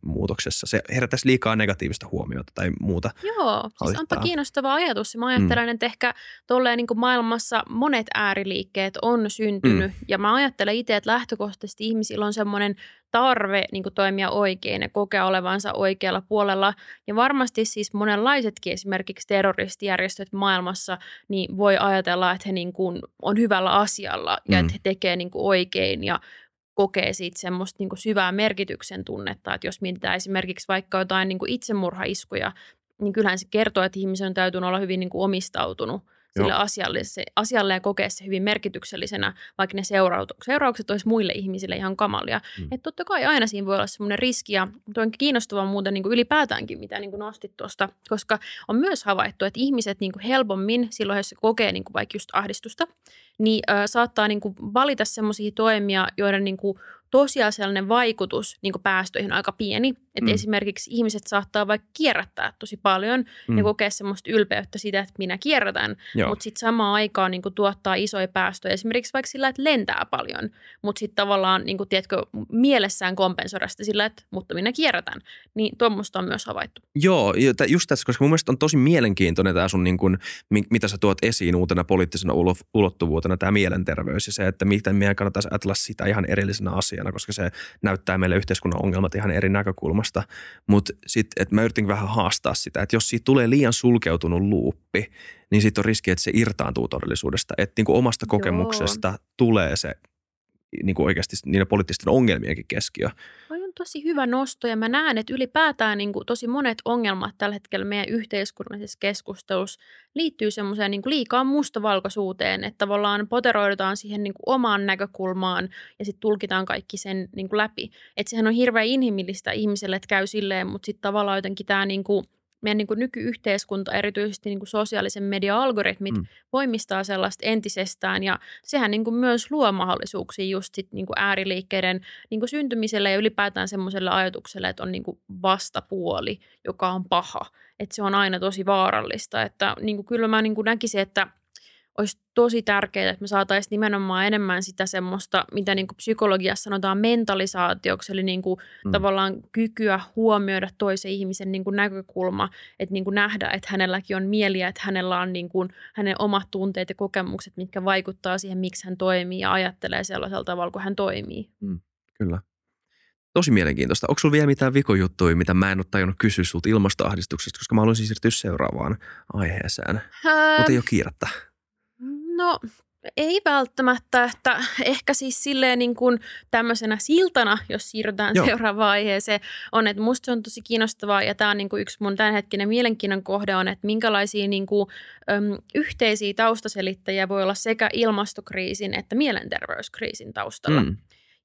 muutoksessa. Se herättäisi liikaa negatiivista huomiota tai muuta. Joo, siis onpa kiinnostava ajatus. Mä ajattelen, mm. että ehkä tolleen niin maailmassa monet ääriliikkeet on syntynyt. Mm. Ja mä ajattelen itse, että lähtökohtaisesti ihmisillä on semmoinen tarve niin toimia oikein ja kokea olevansa oikealla puolella. Ja varmasti siis monenlaisetkin esimerkiksi terroristijärjestöt maailmassa niin voi ajatella, että he niin kuin on hyvällä asialla ja mm. että he tekevät niin oikein ja kokee siitä semmoista niin syvää merkityksen tunnetta. Että jos mietitään esimerkiksi vaikka jotain niin itsemurhaiskuja, niin kyllähän se kertoo, että ihmisen on täytynyt olla hyvin niin kuin omistautunut sille asialle, se, asialle ja kokea se hyvin merkityksellisenä, vaikka ne seuraukset, seuraukset olisi muille ihmisille ihan kamalia. Mm. Että totta kai aina siinä voi olla semmoinen riski ja tuo on kiinnostavaa muuten niin kuin ylipäätäänkin, mitä niin kuin nostit tuosta, koska on myös havaittu, että ihmiset niin kuin helpommin silloin, jos se kokee niin kuin vaikka just ahdistusta, niin ö, saattaa niin kuin valita semmoisia toimia, joiden niin kuin tosiasiallinen vaikutus niin päästöihin on aika pieni. Että mm. esimerkiksi ihmiset saattaa vaikka kierrättää tosi paljon mm. ja kokea semmoista ylpeyttä siitä, että minä kierrätän, mutta sitten samaan aikaan niin kuin tuottaa isoja päästöjä. Esimerkiksi vaikka sillä, että lentää paljon, mutta sitten tavallaan niin kuin, tiedätkö, mielessään kompensoida sitä sillä, että mutta minä kierrätän. Niin tuommoista on myös havaittu. Joo, just tässä, koska mun mielestä on tosi mielenkiintoinen tämä sun, niin kuin, mitä sä tuot esiin uutena poliittisena ulottuvuutena, tämä mielenterveys ja se, että miten meidän kannattaisi ajatella sitä ihan erillisenä asiana, koska se näyttää meille yhteiskunnan ongelmat ihan eri näkökulmasta. Mutta sitten, että mä yritin vähän haastaa sitä, että jos siitä tulee liian sulkeutunut luuppi, niin sitten on riski, että se irtaantuu todellisuudesta. Että niin kuin omasta kokemuksesta Joo. tulee se niin kuin oikeasti niiden poliittisten ongelmienkin keskiö tosi hyvä nosto ja mä näen, että ylipäätään niin kuin tosi monet ongelmat tällä hetkellä meidän yhteiskunnallisessa keskustelussa liittyy semmoiseen niin liikaa mustavalkoisuuteen, että tavallaan poteroidutaan siihen niin kuin omaan näkökulmaan ja sitten tulkitaan kaikki sen niin kuin läpi. Että sehän on hirveän inhimillistä ihmiselle, että käy silleen, mutta sitten tavallaan jotenkin tämä niin kuin – meidän niin kuin nykyyhteiskunta, erityisesti niin kuin sosiaalisen median algoritmit, mm. voimistaa sellaista entisestään. Ja sehän niin kuin myös luo mahdollisuuksia just sit niin kuin ääriliikkeiden niin kuin syntymiselle ja ylipäätään semmoiselle ajatukselle, että on niin kuin vastapuoli, joka on paha. Että se on aina tosi vaarallista. Että niin kuin kyllä mä niin kuin näkisin, että – olisi tosi tärkeää, että me saataisiin nimenomaan enemmän sitä semmoista, mitä niin kuin psykologiassa sanotaan mentalisaatioksi, eli niin kuin mm. tavallaan kykyä huomioida toisen ihmisen niin kuin näkökulma, että niin kuin nähdä, että hänelläkin on mieliä, että hänellä on niin kuin hänen omat tunteet ja kokemukset, mitkä vaikuttaa siihen, miksi hän toimii ja ajattelee sellaisella tavalla, kun hän toimii. Mm, kyllä. Tosi mielenkiintoista. Onko sulla vielä mitään vikojuttuja, mitä mä en ole tajunnut kysyä sulta ilmastoahdistuksesta, koska mä haluaisin siirtyä seuraavaan aiheeseen. Öö, Mutta ei ole kiirettä. No ei välttämättä, että ehkä siis silleen niin kuin tämmöisenä siltana, jos siirrytään Joo. seuraavaan aiheeseen, on, että musta se on tosi kiinnostavaa ja tämä on niin kuin yksi mun tämänhetkinen mielenkiinnon kohde on, että minkälaisia niin kuin, äm, yhteisiä taustaselittäjiä voi olla sekä ilmastokriisin että mielenterveyskriisin taustalla. Mm.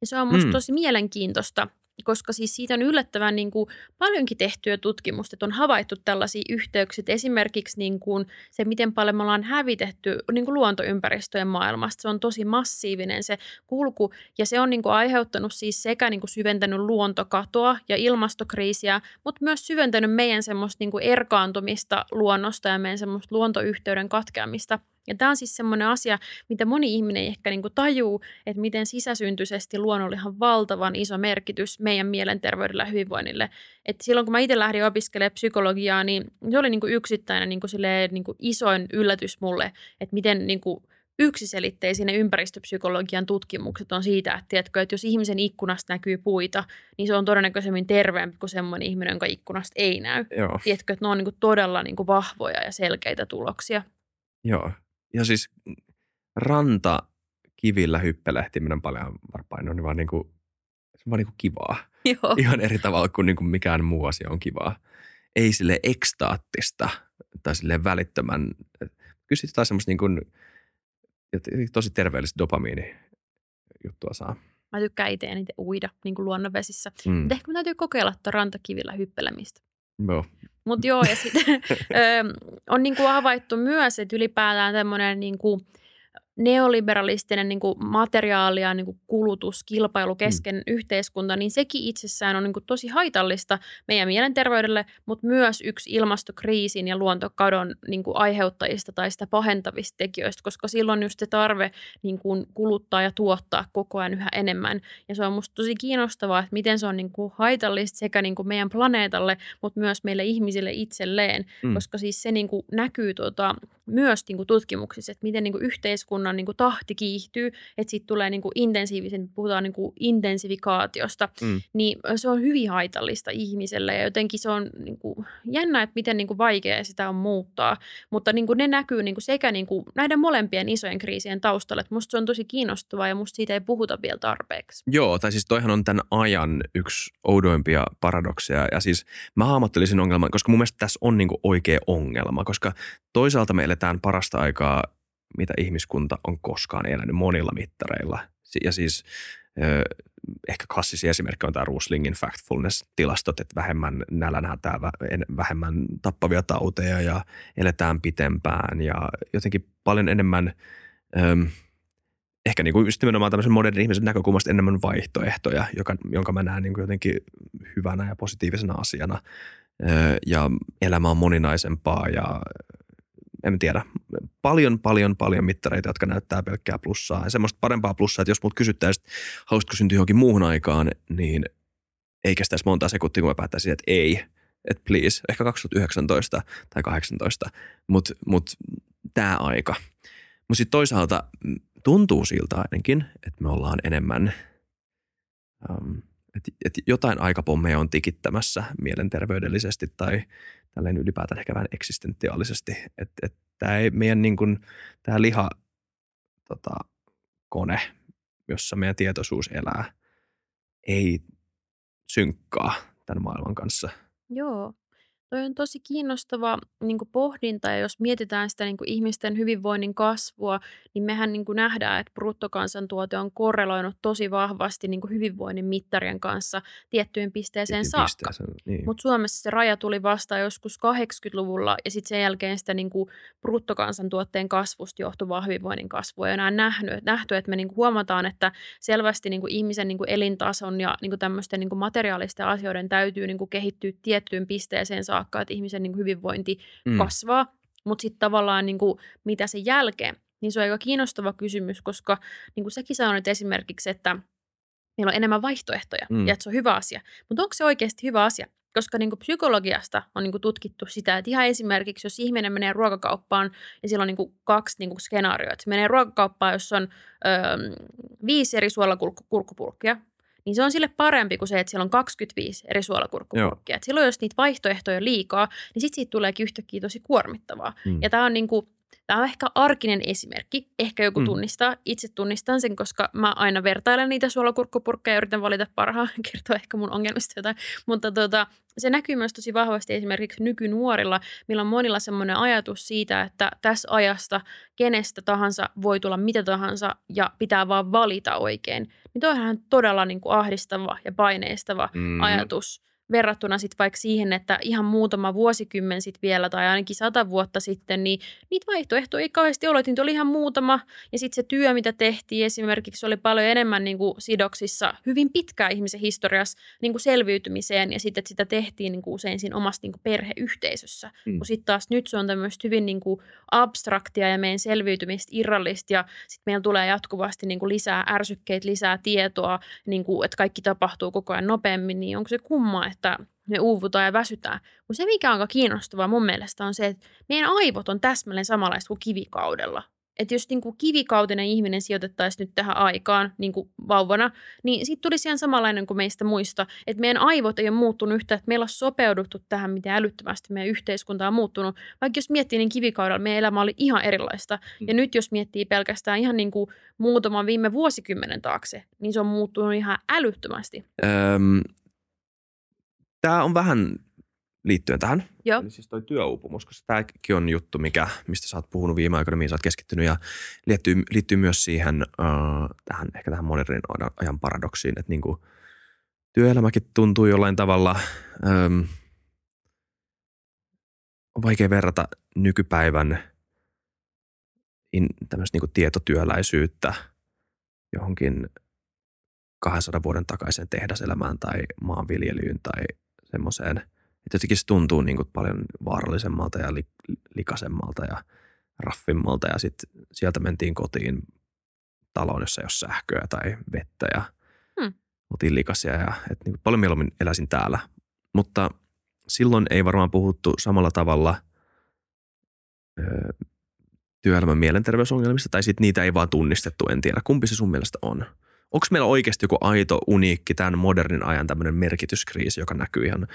Ja se on musta mm. tosi mielenkiintoista, koska siis siitä on yllättävän niin kuin paljonkin tehtyä tutkimusta, että on havaittu tällaisia yhteyksiä. Esimerkiksi niin kuin se, miten paljon me ollaan hävitetty niin kuin luontoympäristöjen maailmasta. Se on tosi massiivinen se kulku ja se on niin kuin aiheuttanut siis sekä niin kuin syventänyt luontokatoa ja ilmastokriisiä, mutta myös syventänyt meidän semmoista niin kuin erkaantumista luonnosta ja meidän semmoista luontoyhteyden katkeamista – ja tämä on siis semmoinen asia, mitä moni ihminen ei ehkä niin kuin tajuu, että miten sisäsyntyisesti luonnollihan valtavan iso merkitys meidän mielenterveydellä ja hyvinvoinnille. Et silloin kun mä itse lähdin opiskelemaan psykologiaa, niin se oli niin kuin yksittäinen niin kuin silleen, niin kuin isoin yllätys mulle, että miten niin kuin yksiselitteisiä ympäristöpsykologian tutkimukset on siitä, että, tiedätkö, että jos ihmisen ikkunasta näkyy puita, niin se on todennäköisemmin terveempi kuin semmoinen ihminen, jonka ikkunasta ei näy. Joo. Tiedätkö, että ne on niin kuin todella niin kuin vahvoja ja selkeitä tuloksia. Joo. Ja siis ranta kivillä hyppelehtiminen paljon varpain on vaan, niin kuin, se on vaan niin kuin kivaa. Joo. Ihan eri tavalla kuin, niin kuin mikään muu asia on kivaa. Ei sille ekstaattista tai sille välittömän. Kyllä taas semmoista niin kuin, tosi terveellistä dopamiini juttua saa. Mä tykkään itse eniten uida niin kuin luonnonvesissä. Mm. Mutta ehkä mä täytyy kokeilla tuota rantakivillä hyppelemistä. Joo. Mutta joo, ja sitten on niin kuin havaittu myös, että ylipäätään tämmöinen niin kuin – neoliberalistinen niin kuin materiaali ja niin kuin kulutus, kilpailu kesken mm. yhteiskunta, niin sekin itsessään on niin kuin tosi haitallista meidän mielenterveydelle, mutta myös yksi ilmastokriisin ja luontokadon niin kuin aiheuttajista tai sitä pahentavista tekijöistä, koska silloin just se tarve niin kuin kuluttaa ja tuottaa koko ajan yhä enemmän. Ja se on musta tosi kiinnostavaa, että miten se on niin kuin haitallista sekä niin kuin meidän planeetalle, mutta myös meille ihmisille itselleen, mm. koska siis se niin kuin näkyy tuota, myös niin kuin tutkimuksissa, että miten niin kuin yhteiskunnan niin kuin tahti kiihtyy, että siitä tulee niin kuin intensiivisen, puhutaan niin kuin intensifikaatiosta, mm. niin se on hyvin haitallista ihmiselle ja jotenkin se on niin kuin jännä, että miten niin kuin vaikea sitä on muuttaa, mutta niin kuin ne näkyy niin kuin sekä niin kuin näiden molempien isojen kriisien taustalla, että musta se on tosi kiinnostavaa ja musta siitä ei puhuta vielä tarpeeksi. Joo, tai siis toihan on tämän ajan yksi oudoimpia paradokseja ja siis mä hahmottelisin ongelman, koska mun mielestä tässä on niin kuin oikea ongelma, koska toisaalta me eletään parasta aikaa mitä ihmiskunta on koskaan elänyt monilla mittareilla. Ja siis ehkä klassisia esimerkkejä on tämä Ruslingin factfulness-tilastot, että vähemmän nälänhätää, vähemmän tappavia tauteja ja eletään pitempään ja jotenkin paljon enemmän, ehkä niin kuin just nimenomaan tämmöisen modernin ihmisen näkökulmasta enemmän vaihtoehtoja, joka, jonka mä näen niin kuin jotenkin hyvänä ja positiivisena asiana. Ja elämä on moninaisempaa ja en tiedä, paljon, paljon, paljon mittareita, jotka näyttää pelkkää plussaa. Ja semmoista parempaa plussaa, että jos mut kysyttäisiin, haluaisitko syntyä johonkin muuhun aikaan, niin ei kestäisi monta sekuntia, kun mä päättäisin, että ei, että please, ehkä 2019 tai 18, mutta mut, tämä aika. Mutta sitten toisaalta tuntuu siltä ainakin, että me ollaan enemmän, um, että et jotain aikapommeja on tikittämässä mielenterveydellisesti tai tälleen ylipäätään ehkä vähän eksistentiaalisesti. Että et, tämä ei meidän niin kuin, tämä liha tota, kone, jossa meidän tietoisuus elää, ei synkkaa tämän maailman kanssa. Joo. Toi on tosi kiinnostava niin pohdinta ja jos mietitään sitä niin ihmisten hyvinvoinnin kasvua, niin mehän niin nähdään, että bruttokansantuote on korreloinut tosi vahvasti niin hyvinvoinnin mittarien kanssa tiettyyn pisteeseen Tietty saakka. Niin. Mutta Suomessa se raja tuli vasta joskus 80-luvulla ja sitten sen jälkeen sitä niin bruttokansantuotteen kasvusta johtuvaa hyvinvoinnin kasvua ei enää nähty, nähty että me niin huomataan, että selvästi niin ihmisen niin elintason ja niin tämmöisten niin materiaalisten asioiden täytyy niin kehittyä tiettyyn pisteeseen saakka saakka, että ihmisen niin kuin hyvinvointi mm. kasvaa. Mutta sitten tavallaan niin kuin, mitä sen jälkeen, niin se on aika kiinnostava kysymys, koska niin kuin säkin sanoit esimerkiksi, että meillä on enemmän vaihtoehtoja mm. ja että se on hyvä asia. Mutta onko se oikeasti hyvä asia? Koska niin kuin psykologiasta on niin kuin tutkittu sitä, että ihan esimerkiksi jos ihminen menee ruokakauppaan ja siellä on niin kuin kaksi niin kuin skenaarioa. Että se menee ruokakauppaan, jossa on öö, viisi eri suolakurkkupurkkia niin se on sille parempi kuin se, että siellä on 25 eri suolakurkkupurkkia. Silloin, jos niitä vaihtoehtoja liikaa, niin sitten siitä tuleekin yhtäkkiä tosi kuormittavaa. Mm. Ja tämä on niin kuin, Tämä on ehkä arkinen esimerkki. Ehkä joku mm. tunnistaa. Itse tunnistan sen, koska mä aina vertailen niitä suolakurkkupurkkeja ja yritän valita parhaan. Kertoa ehkä mun ongelmista jotain. Mutta tota, se näkyy myös tosi vahvasti esimerkiksi nykynuorilla, millä on monilla semmoinen ajatus siitä, että tässä ajasta kenestä tahansa voi tulla mitä tahansa ja pitää vaan valita oikein. Niin toihan todella niin kuin ahdistava ja paineistava mm. ajatus verrattuna sitten vaikka siihen, että ihan muutama vuosikymmen sitten vielä tai ainakin sata vuotta sitten, niin niitä vaihtoehtoja ei kauheasti ollut. Niitä oli ihan muutama ja sitten se työ, mitä tehtiin esimerkiksi, oli paljon enemmän niin kuin sidoksissa hyvin pitkään ihmisen historiassa niin kuin selviytymiseen ja sitten, että sitä tehtiin niin kuin usein siinä omassa niin kuin perheyhteisössä. Mm. Kun sitten taas nyt se on tämmöistä hyvin niin kuin abstraktia ja meidän selviytymistä irrallista ja sitten meillä tulee jatkuvasti niin kuin lisää ärsykkeitä, lisää tietoa, niin kuin, että kaikki tapahtuu koko ajan nopeammin, niin onko se kumma, että me uuvutaan ja väsytään. Mutta se, mikä on kiinnostavaa mun mielestä, on se, että meidän aivot on täsmälleen samanlaista kuin kivikaudella. että jos niin kuin kivikautinen ihminen sijoitettaisiin nyt tähän aikaan niin kuin vauvana, niin sitten tulisi ihan samanlainen kuin meistä muista. Että meidän aivot ei ole muuttunut yhtään, että meillä on sopeuduttu tähän, miten älyttömästi meidän yhteiskunta on muuttunut. Vaikka jos miettii, niin kivikaudella meidän elämä oli ihan erilaista. Ja nyt jos miettii pelkästään ihan niin kuin muutaman viime vuosikymmenen taakse, niin se on muuttunut ihan älyttömästi. Öm, Tämä on vähän liittyen tähän. Joo. Eli siis toi työuupumus, koska tämäkin on juttu, mikä, mistä sä oot puhunut viime aikoina, mihin sä oot keskittynyt ja liittyy, liittyy myös siihen, uh, tähän, ehkä tähän modernin ajan paradoksiin, että niinku, työelämäkin tuntuu jollain tavalla, um, on vaikea verrata nykypäivän in, tämmöistä niinku tietotyöläisyyttä johonkin 200 vuoden takaiseen tehdaselämään tai maanviljelyyn tai semmoiseen – että jotenkin se tuntuu niin kuin paljon vaarallisemmalta ja li, likasemmalta ja raffimmalta ja sitten sieltä mentiin kotiin taloon, jossa ei ole sähköä tai vettä ja hmm. oltiin likaisia ja et niin paljon mieluummin eläisin täällä. Mutta silloin ei varmaan puhuttu samalla tavalla ö, työelämän mielenterveysongelmista tai sitten niitä ei vaan tunnistettu, en tiedä. Kumpi se sun mielestä on? Onko meillä oikeasti joku aito, uniikki, tämän modernin ajan tämmöinen merkityskriisi, joka näkyy ihan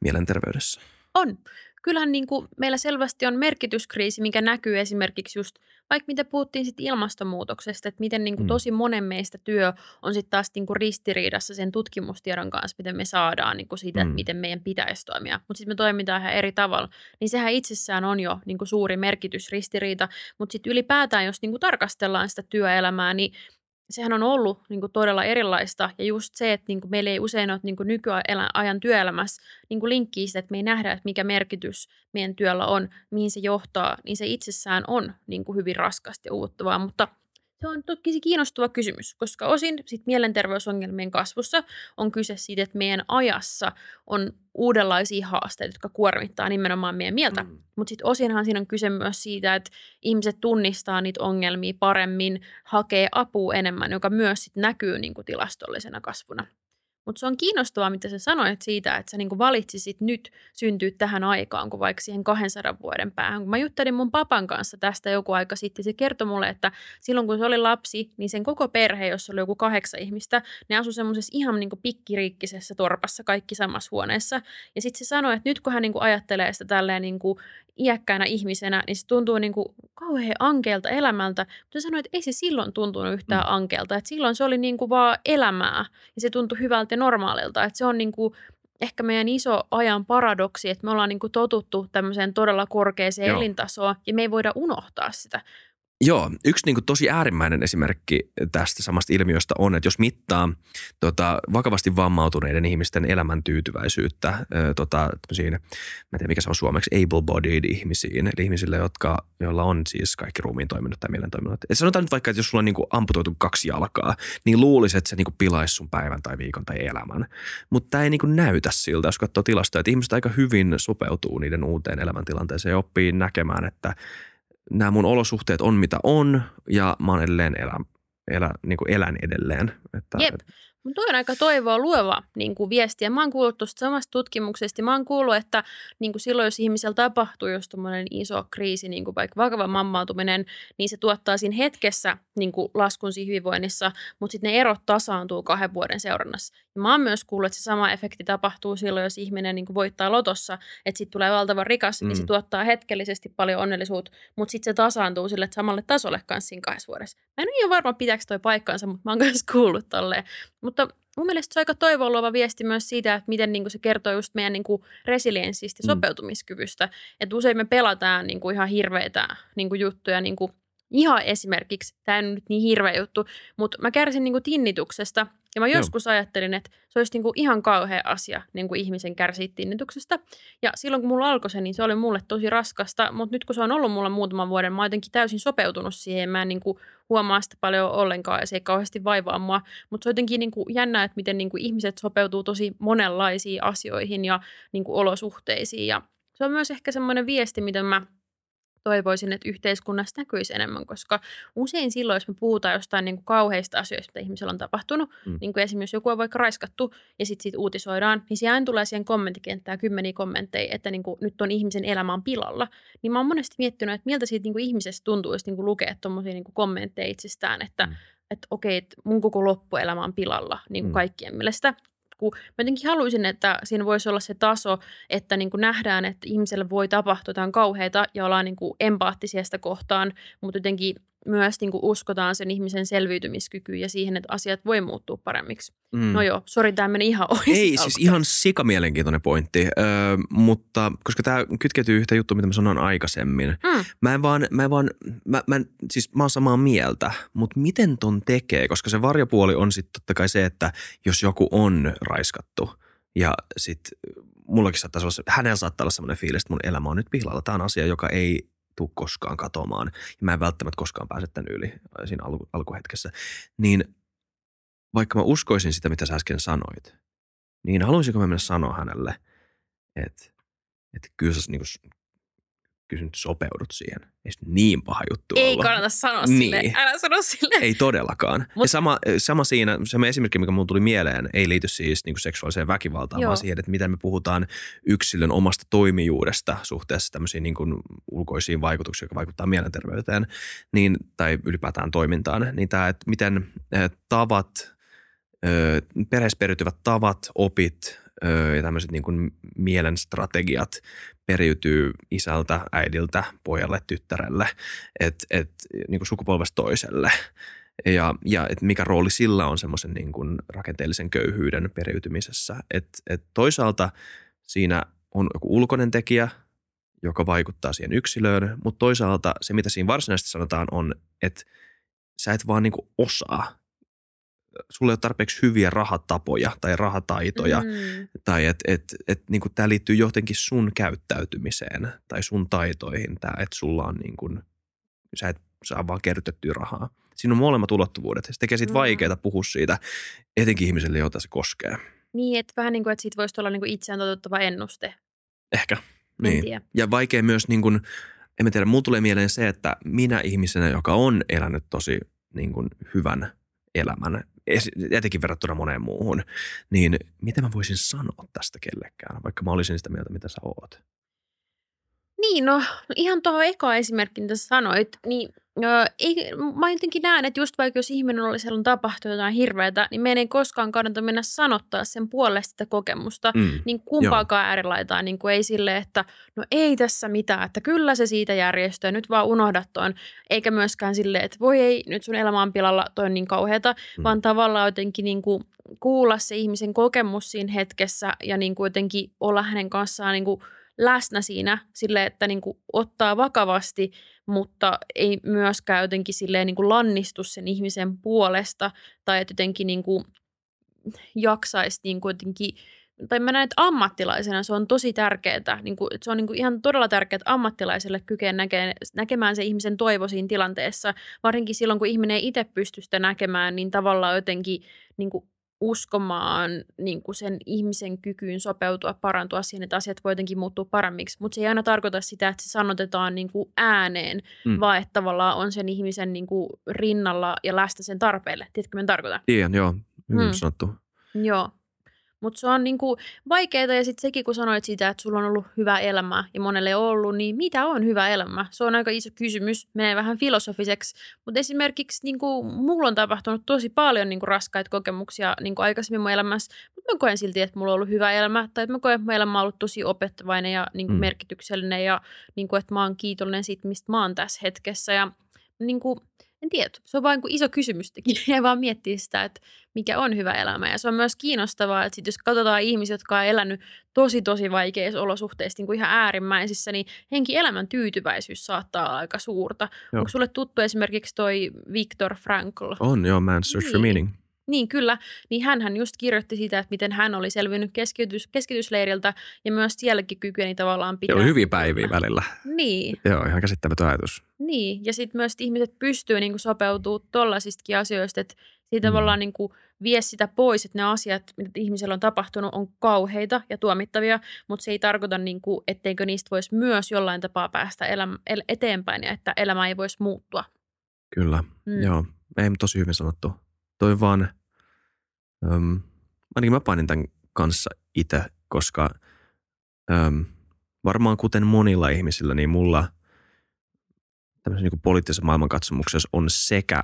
mielenterveydessä? On. Kyllähän niin kuin meillä selvästi on merkityskriisi, mikä näkyy esimerkiksi just, vaikka mitä puhuttiin sit ilmastonmuutoksesta, että miten niin kuin mm. tosi monen meistä työ on sitten taas niin kuin ristiriidassa sen tutkimustiedon kanssa, miten me saadaan niin kuin siitä, mm. että miten meidän pitäisi toimia. Mutta sitten me toimitaan ihan eri tavalla. Niin sehän itsessään on jo niin kuin suuri merkitysristiriita, mutta sitten ylipäätään, jos niin kuin tarkastellaan sitä työelämää, niin sehän on ollut niin kuin todella erilaista. Ja just se, että niin kuin meillä ei usein ole niin kuin nykyajan työelämässä niin kuin linkkiä sitä, että me ei nähdä, että mikä merkitys meidän työllä on, mihin se johtaa, niin se itsessään on niin kuin hyvin raskasta ja uuttavaa. Mutta – se on toki kiinnostava kysymys, koska osin sit mielenterveysongelmien kasvussa on kyse siitä, että meidän ajassa on uudenlaisia haasteita, jotka kuormittaa nimenomaan meidän mieltä. Mm. Mutta sitten osinhan siinä on kyse myös siitä, että ihmiset tunnistaa niitä ongelmia paremmin, hakee apua enemmän, joka myös sit näkyy niinku tilastollisena kasvuna. Mutta se on kiinnostavaa, mitä sä sanoit siitä, että sä niinku valitsisit nyt syntyä tähän aikaan, kuin vaikka siihen 200 vuoden päähän. Kun mä juttelin mun papan kanssa tästä joku aika sitten, se kertoi mulle, että silloin kun se oli lapsi, niin sen koko perhe, jossa oli joku kahdeksan ihmistä, ne asui semmoisessa ihan niinku pikkiriikkisessä torpassa, kaikki samassa huoneessa. Ja sitten se sanoi, että nyt kun hän niinku ajattelee sitä tälleen niinku iäkkäänä ihmisenä, niin se tuntuu niin kuin kauhean ankeelta elämältä. Mutta sanoin, että ei se silloin tuntunut yhtään mm. ankeelta. Että silloin se oli niin kuin vaan elämää ja se tuntui hyvältä ja normaalilta. Että se on niin kuin ehkä meidän iso ajan paradoksi, että me ollaan niin kuin totuttu tämmöiseen todella korkeaseen Joo. elintasoon ja me ei voida unohtaa sitä. Joo, yksi niin kuin tosi äärimmäinen esimerkki tästä samasta ilmiöstä on, että jos mittaa tota, vakavasti vammautuneiden ihmisten elämäntyytyväisyyttä ää, tota, mä en tiedä mikä se on suomeksi, able-bodied ihmisiin, eli ihmisille, jotka, joilla on siis kaikki ruumiin toiminnot tai mielen toiminnot. Et sanotaan nyt vaikka, että jos sulla on niin kuin amputoitu kaksi jalkaa, niin luulisi, että se niin kuin pilaisi sun päivän tai viikon tai elämän. Mutta tämä ei niin kuin näytä siltä, jos katsoo tilastoja, että ihmiset aika hyvin sopeutuu niiden uuteen elämäntilanteeseen ja oppii näkemään, että – nämä mun olosuhteet on mitä on ja mä oon edelleen elä, elä, niin kuin elän edelleen. Että, Jep. Mutta on aika toivoa luova niin kuin viesti. Ja mä oon kuullut tuosta samasta tutkimuksesta. Mä oon kuullut, että niin kuin silloin, jos ihmisellä tapahtuu jos iso kriisi, niin kuin vaikka vakava mammautuminen, niin se tuottaa siinä hetkessä niin kuin laskun siinä hyvinvoinnissa, mutta sitten ne erot tasaantuu kahden vuoden seurannassa. Ja mä oon myös kuullut, että se sama efekti tapahtuu silloin, jos ihminen niin kuin voittaa lotossa, että sitten tulee valtavan rikas, mm. niin se mm. tuottaa hetkellisesti paljon onnellisuutta, mutta sitten se tasaantuu sille samalle tasolle kanssa siinä kahdessa vuodessa. Mä en ole ihan varma, pitääkö toi paikkaansa, mutta mä oon myös kuullut tolleen. Mutta mun mielestä se on aika toivon luova viesti myös siitä, että miten niin kuin se kertoo just meidän niin kuin resilienssistä ja mm. sopeutumiskyvystä. Että usein me pelataan niin kuin ihan hirveitä niin kuin juttuja, niin kuin ihan esimerkiksi, tämä on nyt niin hirveä juttu, mutta mä kärsin niin kuin tinnituksesta – ja mä joskus Joo. ajattelin, että se olisi niinku ihan kauhea asia niinku ihmisen kärsiä tinnituksesta. Ja silloin kun mulla alkoi se, niin se oli mulle tosi raskasta. Mutta nyt kun se on ollut mulla muutaman vuoden, mä oon jotenkin täysin sopeutunut siihen. Mä en niinku huomaa sitä paljon ollenkaan ja se ei kauheasti vaivaa mua. Mutta se on jotenkin niinku jännä, että miten niinku ihmiset sopeutuu tosi monenlaisiin asioihin ja niinku olosuhteisiin. Ja se on myös ehkä semmoinen viesti, miten mä toivoisin, että yhteiskunnassa näkyisi enemmän, koska usein silloin, jos me puhutaan jostain niin kuin kauheista asioista, mitä ihmisellä on tapahtunut, mm. niin kuin esimerkiksi jos joku on vaikka raiskattu ja sitten siitä uutisoidaan, niin siellä aina tulee siihen kommenttikenttään kymmeniä kommentteja, että niin kuin, nyt on ihmisen elämä on pilalla. Niin mä oon monesti miettinyt, että miltä siitä niin kuin ihmisestä tuntuisi niin kuin lukea tuommoisia niin kommentteja itsestään, että, mm. että okei, että mun koko loppuelämä on pilalla niin kuin mm. kaikkien mielestä kun mä jotenkin haluaisin, että siinä voisi olla se taso, että niin kuin nähdään, että ihmiselle voi tapahtua jotain kauheita ja ollaan niin kuin empaattisia sitä kohtaan, mutta jotenkin myös niin kuin uskotaan sen ihmisen selviytymiskykyyn ja siihen, että asiat voi muuttua paremmiksi. Mm. No joo, sori, tämä meni ihan ohi. Ei, siis ihan sikamielenkiintoinen pointti, öö, mutta koska tämä kytkeytyy yhtä juttua, mitä mä sanoin aikaisemmin. Mm. Mä en vaan, mä en vaan, mä, mä, siis mä oon samaa mieltä, mutta miten ton tekee? Koska se varjopuoli on sitten totta kai se, että jos joku on raiskattu ja sitten mullakin saattaa olla, hänellä saattaa olla sellainen fiilis, että mun elämä on nyt pihlalla. Tämä on asia, joka ei tule koskaan katoamaan. Ja mä en välttämättä koskaan pääse tämän yli siinä alku, alkuhetkessä. Niin vaikka mä uskoisin sitä, mitä sä äsken sanoit, niin haluaisinko mä mennä sanoa hänelle, että, että kyllä sä niin kuin, kyllä nyt sopeudut siihen. Ei niin paha juttu Ei olla. kannata sanoa niin. sille. Älä sano sille. Ei todellakaan. Mut, ja sama, sama siinä, se esimerkki, mikä mulle tuli mieleen, ei liity siis niin kuin seksuaaliseen väkivaltaan, joo. vaan siihen, että miten me puhutaan yksilön omasta toimijuudesta suhteessa tämmöisiin niin kuin ulkoisiin vaikutuksiin, jotka vaikuttaa mielenterveyteen niin, tai ylipäätään toimintaan. Niin tämä, että miten tavat, perheessä periytyvät tavat, opit, ja tämmöiset niin kuin mielen strategiat periytyy isältä, äidiltä, pojalle, tyttärelle, että et, niin kuin sukupolvesta toiselle. Ja, ja et mikä rooli sillä on semmoisen niin kuin rakenteellisen köyhyyden periytymisessä. Et, et toisaalta siinä on joku ulkoinen tekijä, joka vaikuttaa siihen yksilöön, mutta toisaalta se, mitä siinä varsinaisesti sanotaan, on, että sä et vaan niin kuin osaa sulla ei ole tarpeeksi hyviä rahatapoja tai rahataitoja, mm. tai että et, et, niin tämä liittyy jotenkin sun käyttäytymiseen tai sun taitoihin, tämä, että sulla on niin kuin, sä et saa vaan kerrytettyä rahaa. Siinä on molemmat ulottuvuudet. Se tekee siitä mm. vaikeaa puhua siitä, etenkin ihmiselle, jota se koskee. Niin, että vähän niin kuin, että siitä voisi olla niin kuin itseään toteuttava ennuste. Ehkä, niin. Tiedä. Ja vaikea myös, niin kuin, en mä tiedä, mulla tulee mieleen se, että minä ihmisenä, joka on elänyt tosi niin kuin hyvän elämän, etenkin verrattuna moneen muuhun, niin miten mä voisin sanoa tästä kellekään, vaikka mä olisin sitä mieltä, mitä sä oot? Niin, no ihan tuohon eka esimerkki, mitä sä sanoit, niin Öö, ei, mä jotenkin näen, että just vaikka jos ihminen oli siellä tapahtunut jotain hirveätä, niin meidän ei koskaan kannata mennä sanottaa sen puolesta sitä kokemusta, mm, niin kumpaakaan äärilaitaa, niin kuin ei sille, että no ei tässä mitään, että kyllä se siitä järjestöä, nyt vaan unohdat tuon, eikä myöskään sille, että voi ei, nyt sun elämä on pilalla, toi on niin kauheata, mm. vaan tavallaan jotenkin niin kuin kuulla se ihmisen kokemus siinä hetkessä ja niin kuin jotenkin olla hänen kanssaan niin kuin läsnä siinä sille, että niin kuin ottaa vakavasti, mutta ei myöskään jotenkin silleen niin kuin lannistu sen ihmisen puolesta tai että jotenkin niin kuin jaksaisi niin kuin jotenkin tai mä näen, että ammattilaisena se on tosi tärkeää. Niin kuin, se on niin kuin ihan todella tärkeää, että ammattilaiselle kykenee näkemään, näkemään se ihmisen toivo siinä tilanteessa. Varsinkin silloin, kun ihminen ei itse pysty sitä näkemään, niin tavallaan jotenkin niin kuin uskomaan niin kuin sen ihmisen kykyyn sopeutua, parantua siihen, että asiat voi jotenkin muuttua paremmiksi. Mutta se ei aina tarkoita sitä, että se sanotetaan niin kuin ääneen, mm. vaan että tavallaan on sen ihmisen niin kuin rinnalla ja lästä sen tarpeelle. Tiedätkö, mitä tarkoitan? Tiedän, joo. Hyvin mm. sanottu. Joo. Mutta se on niinku vaikeaa ja sitten sekin, kun sanoit sitä, että sulla on ollut hyvä elämä ja monelle on ollut, niin mitä on hyvä elämä? Se on aika iso kysymys, menee vähän filosofiseksi. Mutta esimerkiksi niinku, mulla on tapahtunut tosi paljon niinku, raskaita kokemuksia niinku, aikaisemmin mun elämässä, mutta mä koen silti, että mulla on ollut hyvä elämä tai että mä koen, että mun elämä on ollut tosi opettavainen ja niinku, mm. merkityksellinen ja niinku, että mä oon kiitollinen siitä, mistä mä oon tässä hetkessä ja niinku, en tiedä, se on vain kuin iso kysymystäkin ja vaan miettiä sitä, että mikä on hyvä elämä. Ja se on myös kiinnostavaa, että sit jos katsotaan ihmisiä, jotka on elänyt tosi tosi vaikeissa olosuhteissa niin kuin ihan äärimmäisissä, niin henki elämän tyytyväisyys saattaa olla aika suurta. Joo. Onko sulle tuttu esimerkiksi toi Viktor Frankl? On, joo, Man's Search niin. for Meaning. Niin kyllä, niin hän just kirjoitti sitä, että miten hän oli selvinnyt keskitys, keskitysleiriltä ja myös sielläkin kykeni tavallaan pitää. Oli hyviä päiviä välillä. Niin. Joo, ihan käsittämätön ajatus. Niin, ja sitten myös ihmiset pystyy niinku sopeutumaan tollaisistakin asioista, että siitä Mm. tavallaan niinku vie sitä pois, että ne asiat, mitä ihmisellä on tapahtunut, on kauheita ja tuomittavia, mutta se ei tarkoita, niinku, etteikö niistä voisi myös jollain tapaa päästä elämä, el, eteenpäin ja että elämä ei voisi muuttua. Kyllä, Mm. joo. Ei, tosi hyvin sanottu. Toi vaan, äm, ainakin mä painin tämän kanssa itse, koska äm, varmaan kuten monilla ihmisillä, niin mulla tämmöisessä niin poliittisessa maailmankatsomuksessa on sekä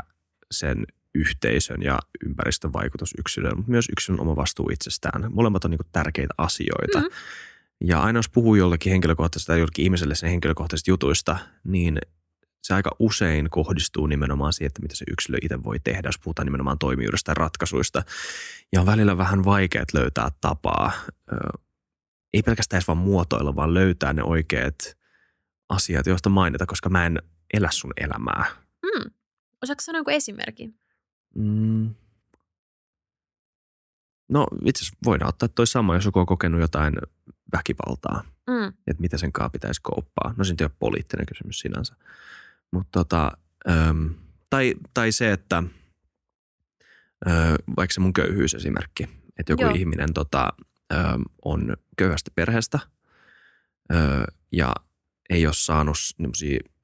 sen yhteisön ja ympäristön vaikutus yksilöön, mutta myös yksilön oma vastuu itsestään. Molemmat on niin tärkeitä asioita. Mm. Ja aina jos puhuu jollekin henkilökohtaisesta tai jollekin ihmiselle sen henkilökohtaisista jutuista, niin se aika usein kohdistuu nimenomaan siihen, että mitä se yksilö itse voi tehdä, jos puhutaan nimenomaan toimijuudesta ja ratkaisuista. Ja on välillä vähän vaikea löytää tapaa, ei pelkästään edes vaan muotoilla, vaan löytää ne oikeat asiat, joista mainita, koska mä en elä sun elämää. Mm. Osaatko sanoa joku esimerkki? Mm. No itse asiassa voidaan ottaa toi sama, jos joku on kokenut jotain väkivaltaa, Mm. että mitä sen kanssa pitäisi kouppaa. No nyt ei ole poliittinen kysymys sinänsä. Mutta tota, äm, tai, tai se, että ö, vaikka se mun köyhyysesimerkki, että joku Joo. ihminen tota, ö, on köyhästä perheestä ö, ja ei ole saanut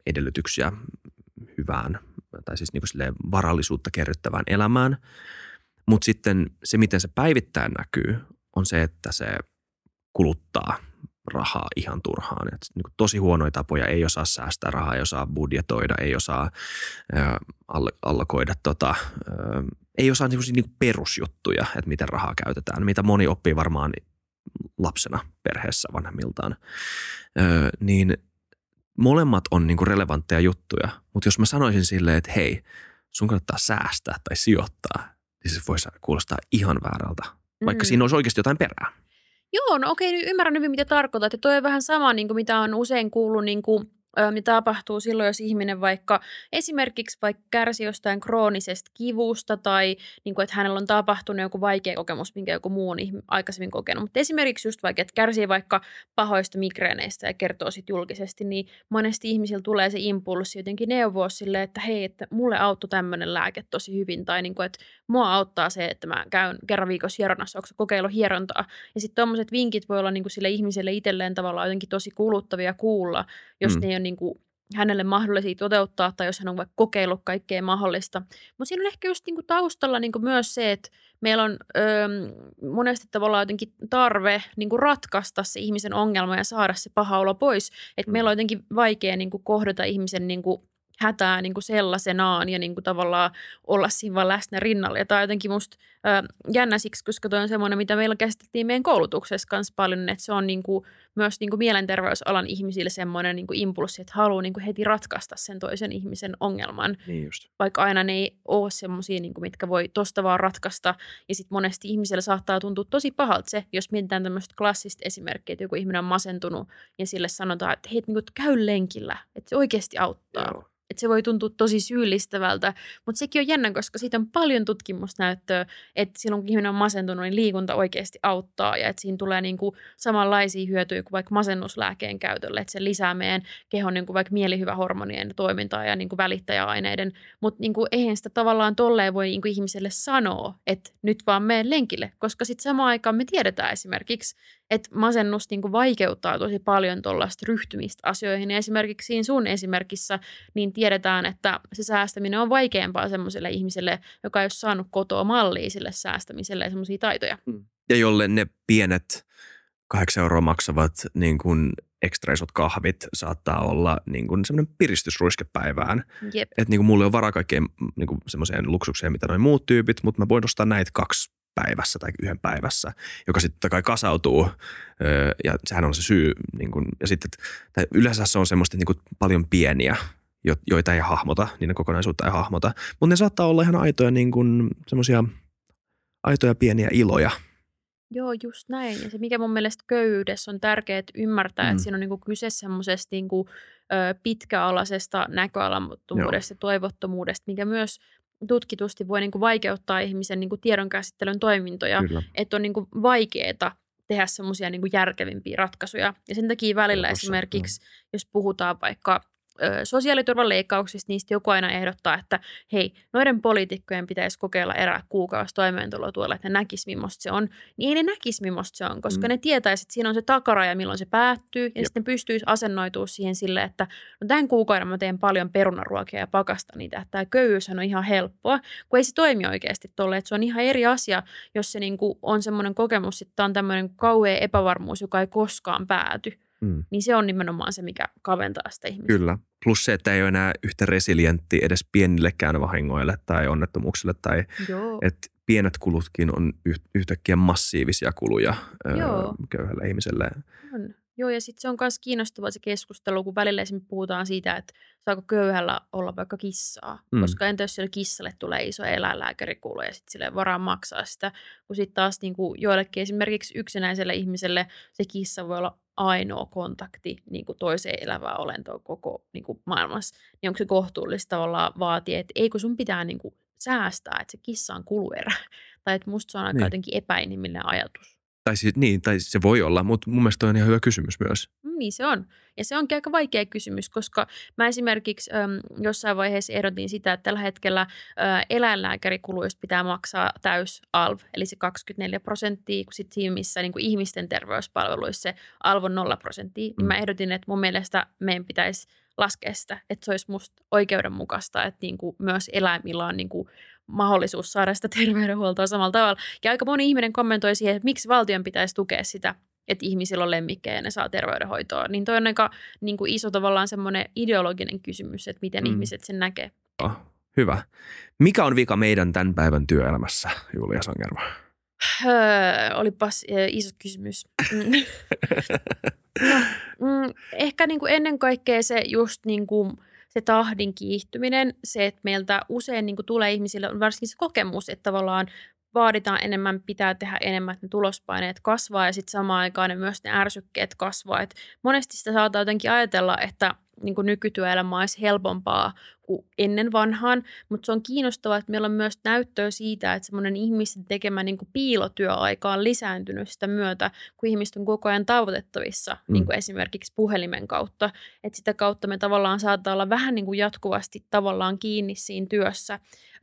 edellytyksiä hyvään tai siis silleen varallisuutta kerryttävään elämään. Mutta sitten se, miten se päivittäin näkyy, on se, että se kuluttaa rahaa ihan turhaan. Et niinku tosi huonoja tapoja, ei osaa säästää rahaa, ei osaa budjetoida, ei osaa ö, all- allokoida, tota, ö, ei osaa niinku, niinku perusjuttuja, että miten rahaa käytetään, mitä moni oppii varmaan lapsena perheessä vanhemmiltaan. Ö, niin molemmat on niinku relevantteja juttuja, mutta jos mä sanoisin silleen, että hei, sun kannattaa säästää tai sijoittaa, niin se voisi kuulostaa ihan väärältä, vaikka Mm. siinä olisi oikeasti jotain perää. Joo, no okei, ymmärrän hyvin, mitä tarkoitat. Ja toi on vähän sama, niin kuin mitä on usein kuullut, niin kuin, mitä tapahtuu silloin, jos ihminen vaikka esimerkiksi vaikka kärsi jostain kroonisesta kivusta tai niin kuin, että hänellä on tapahtunut joku vaikea kokemus, minkä joku muu on aikaisemmin kokenut. Mutta esimerkiksi just vaikka, että kärsii vaikka pahoista migreeneistä ja kertoo sitten julkisesti, niin monesti ihmisillä tulee se impulssi jotenkin neuvoa sille, että hei, että mulle auttoi tämmöinen lääke tosi hyvin tai niin kuin, että mua auttaa se, että mä käyn kerran viikossa hieronnassa, onko kokeillut hierontaa. Ja sitten tuommoiset vinkit voi olla niinku sille ihmiselle itselleen tavallaan jotenkin tosi kuluttavia kuulla, jos mm. ne ei ole niinku hänelle mahdollisia toteuttaa tai jos hän on vaikka kokeillut kaikkea mahdollista. Mutta siinä on ehkä just niinku taustalla niinku myös se, että meillä on öö, monesti tavallaan jotenkin tarve niinku ratkaista se ihmisen ongelma ja saada se paha olo pois. Että Mm. meillä on jotenkin vaikea niinku kohdata ihmisen niinku hätää niinku sellaisenaan ja niinku tavallaan olla siinä vaan läsnä rinnalla. Ja tämä on jotenkin musta ö, jännä siksi, koska toi on semmoinen, mitä meillä käsiteltiin meidän koulutuksessa kanssa paljon, että se on niinku, myös niinku mielenterveysalan ihmisille semmoinen niinku impulssi, että haluaa niinku heti ratkaista sen toisen ihmisen ongelman, Niin just. vaikka aina ne ei ole semmoisia, niinku, mitkä voi tosta vaan ratkaista. Ja sitten monesti ihmisellä saattaa tuntua tosi pahalta se, jos mietitään tämmöistä klassista esimerkkiä, että joku ihminen on masentunut ja sille sanotaan, että hei, niinku, käy lenkillä, että se oikeasti auttaa Joo. Että se voi tuntua tosi syyllistävältä, mutta sekin on jännä, koska siitä on paljon tutkimusnäyttöä, että silloin kun ihminen on masentunut, niin liikunta oikeasti auttaa ja että siinä tulee niinku samanlaisia hyötyjä kuin vaikka masennuslääkeen käytölle, että se lisää meidän kehon niinku vaikka mielihyvähormonien toimintaa ja niinku välittäjäaineiden, mutta niinku eihän sitä tavallaan tolleen voi niinku ihmiselle sanoa, että nyt vaan mene lenkille, koska sitten samaan aikaan me tiedetään esimerkiksi, että masennus niinku vaikeuttaa tosi paljon tuollaista ryhtymistä asioihin. Ja esimerkiksi siinä sun esimerkissä niin tiedetään, että se säästäminen on vaikeampaa semmoiselle ihmiselle, joka ei ole saanut kotoa mallia sille säästämiselle ja semmoisia taitoja. Ja jolle ne pienet kahdeksan euroa maksavat niin kuin ekstra isot kahvit saattaa olla niin kuin semmoinen piristysruiske päivään. Että niin kuin mulla ei ole varaa kaikkeen niin kuin semmoiseen luksukseen, mitä noin muut tyypit, mutta mä voin ostaa näitä kaksi päivässä tai yhden päivässä, joka sitten totta kai kasautuu öö, ja sehän on se syy. Niin kuin, ja sitten, tai yleensä se on semmoista niin paljon pieniä, jo- joita ei hahmota, niiden kokonaisuutta ei hahmota, mutta ne saattaa olla ihan aitoja niin kuin semmoisia aitoja pieniä iloja. Joo, just näin. Ja se, mikä mun mielestä köyhyydessä on tärkeää että ymmärtää, Mm. että siinä on niinku kyse semmoisesta niinku, ö, pitkäalaisesta näköalattomuudesta ja toivottomuudesta, mikä myös tutkitusti voi niin kuin vaikeuttaa ihmisen niin kuin tiedonkäsittelyn toimintoja, Kyllä. että on niin kuin vaikeaa tehdä semmoisia niin järkevimpiä ratkaisuja. Ja sen takia välillä Tossa, esimerkiksi, jos puhutaan vaikka sosiaaliturvan leikkauksista, niistä joku aina ehdottaa, että hei, noiden poliitikkojen pitäisi kokeilla erää kuukausi toimeentulotuella, että ne näkis, millaista se on. Niin ei ne näkis, millaista se on, koska Mm. ne tietäisi, että siinä on se takaraja, milloin se päättyy, ja Jep. sitten pystyisi asennoitua siihen sille, että no tämän kuukauden mä teen paljon perunaruokia ja pakasta niitä, että tämä köyhyyshän on ihan helppoa, kun ei se toimi oikeasti tolle, että se on ihan eri asia, jos se niinku on semmoinen kokemus, että on tämmöinen kauhea epävarmuus, joka ei koskaan pääty, Mm. niin se on nimenomaan se, mikä kaventaa sitä ihmistä. Kyllä. Plus se, että ei ole enää yhtä resilientti edes pienillekään vahingoille tai onnettomuuksille tai että pienet kulutkin on yht- yhtäkkiä massiivisia kuluja Joo. köyhälle ihmiselle. On. Joo, ja sitten se on myös kiinnostavaa se keskustelu, kun välillä esimerkiksi puhutaan siitä, että saako köyhällä olla vaikka kissaa. Mm. Koska entä jos sille kissalle tulee iso eläinlääkärikulu ja sitten sille varaa maksaa sitä. Kun sitten taas niin kuin joillekin esimerkiksi yksinäiselle ihmiselle se kissa voi olla ainoa kontakti niin kuin toiseen elävään olentoon koko niin kuin maailmassa. Niin onko se kohtuullista tavallaan vaatia, että ei kun sun pitää niin kuin säästää, että se kissa on kuluerä. Tai että musta se on aika niin. jotenkin epäinhimillinen ajatus. Tai siis, niin, tai se voi olla, mutta mun mielestä on ihan hyvä kysymys myös. Mm, Niin se on. Ja se onkin aika vaikea kysymys, koska mä esimerkiksi äm, jossain vaiheessa ehdotin sitä, että tällä hetkellä ä, eläinlääkärikuluista pitää maksaa täys ALV, eli se 24 prosenttia, kun sitten siinä, missä niin kuin ihmisten terveyspalveluissa se ALV on 0 prosenttia, niin mä Mm. ehdotin, että mun mielestä meidän pitäisi laskea sitä, että se olisi musta oikeudenmukaista, että niin kuin myös eläimillä on niin kuin mahdollisuus saada sitä terveydenhuoltoa samalla tavalla. Ja aika moni ihminen kommentoi siihen, että miksi valtion pitäisi tukea sitä, että ihmisillä on lemmikkejä ja ne saa terveydenhoitoa. Niin toi on aika niin kuin iso tavallaan semmoinen ideologinen kysymys, että miten Mm. ihmiset sen näkee. Hyvä. Mikä on vika meidän tämän päivän työelämässä, Julia Sangerma? Öö, olipas ö, iso kysymys. Mm. no, mm, ehkä niin kuin ennen kaikkea se just niin kuin se tahdin kiihtyminen, se, että meiltä usein niin kuin tulee ihmisille, on varsinkin se kokemus, että tavallaan vaaditaan enemmän, pitää tehdä enemmän, että ne tulospaineet kasvaa ja sitten samaan aikaan ne myös ne ärsykkeet kasvaa. Et monesti sitä saattaa jotenkin ajatella, että niin kuin nykytyöelämä olisi helpompaa kuin ennen vanhaan, mutta se on kiinnostavaa, että meillä on myös näyttöä siitä, että semmoinen ihmisten tekemä niin kuin piilotyöaika on lisääntynyt sitä myötä, kun ihmiset on koko ajan tavoitettavissa, Mm. niin kuin esimerkiksi puhelimen kautta. Että sitä kautta me tavallaan saattaa olla vähän niin kuin jatkuvasti tavallaan kiinni siinä työssä.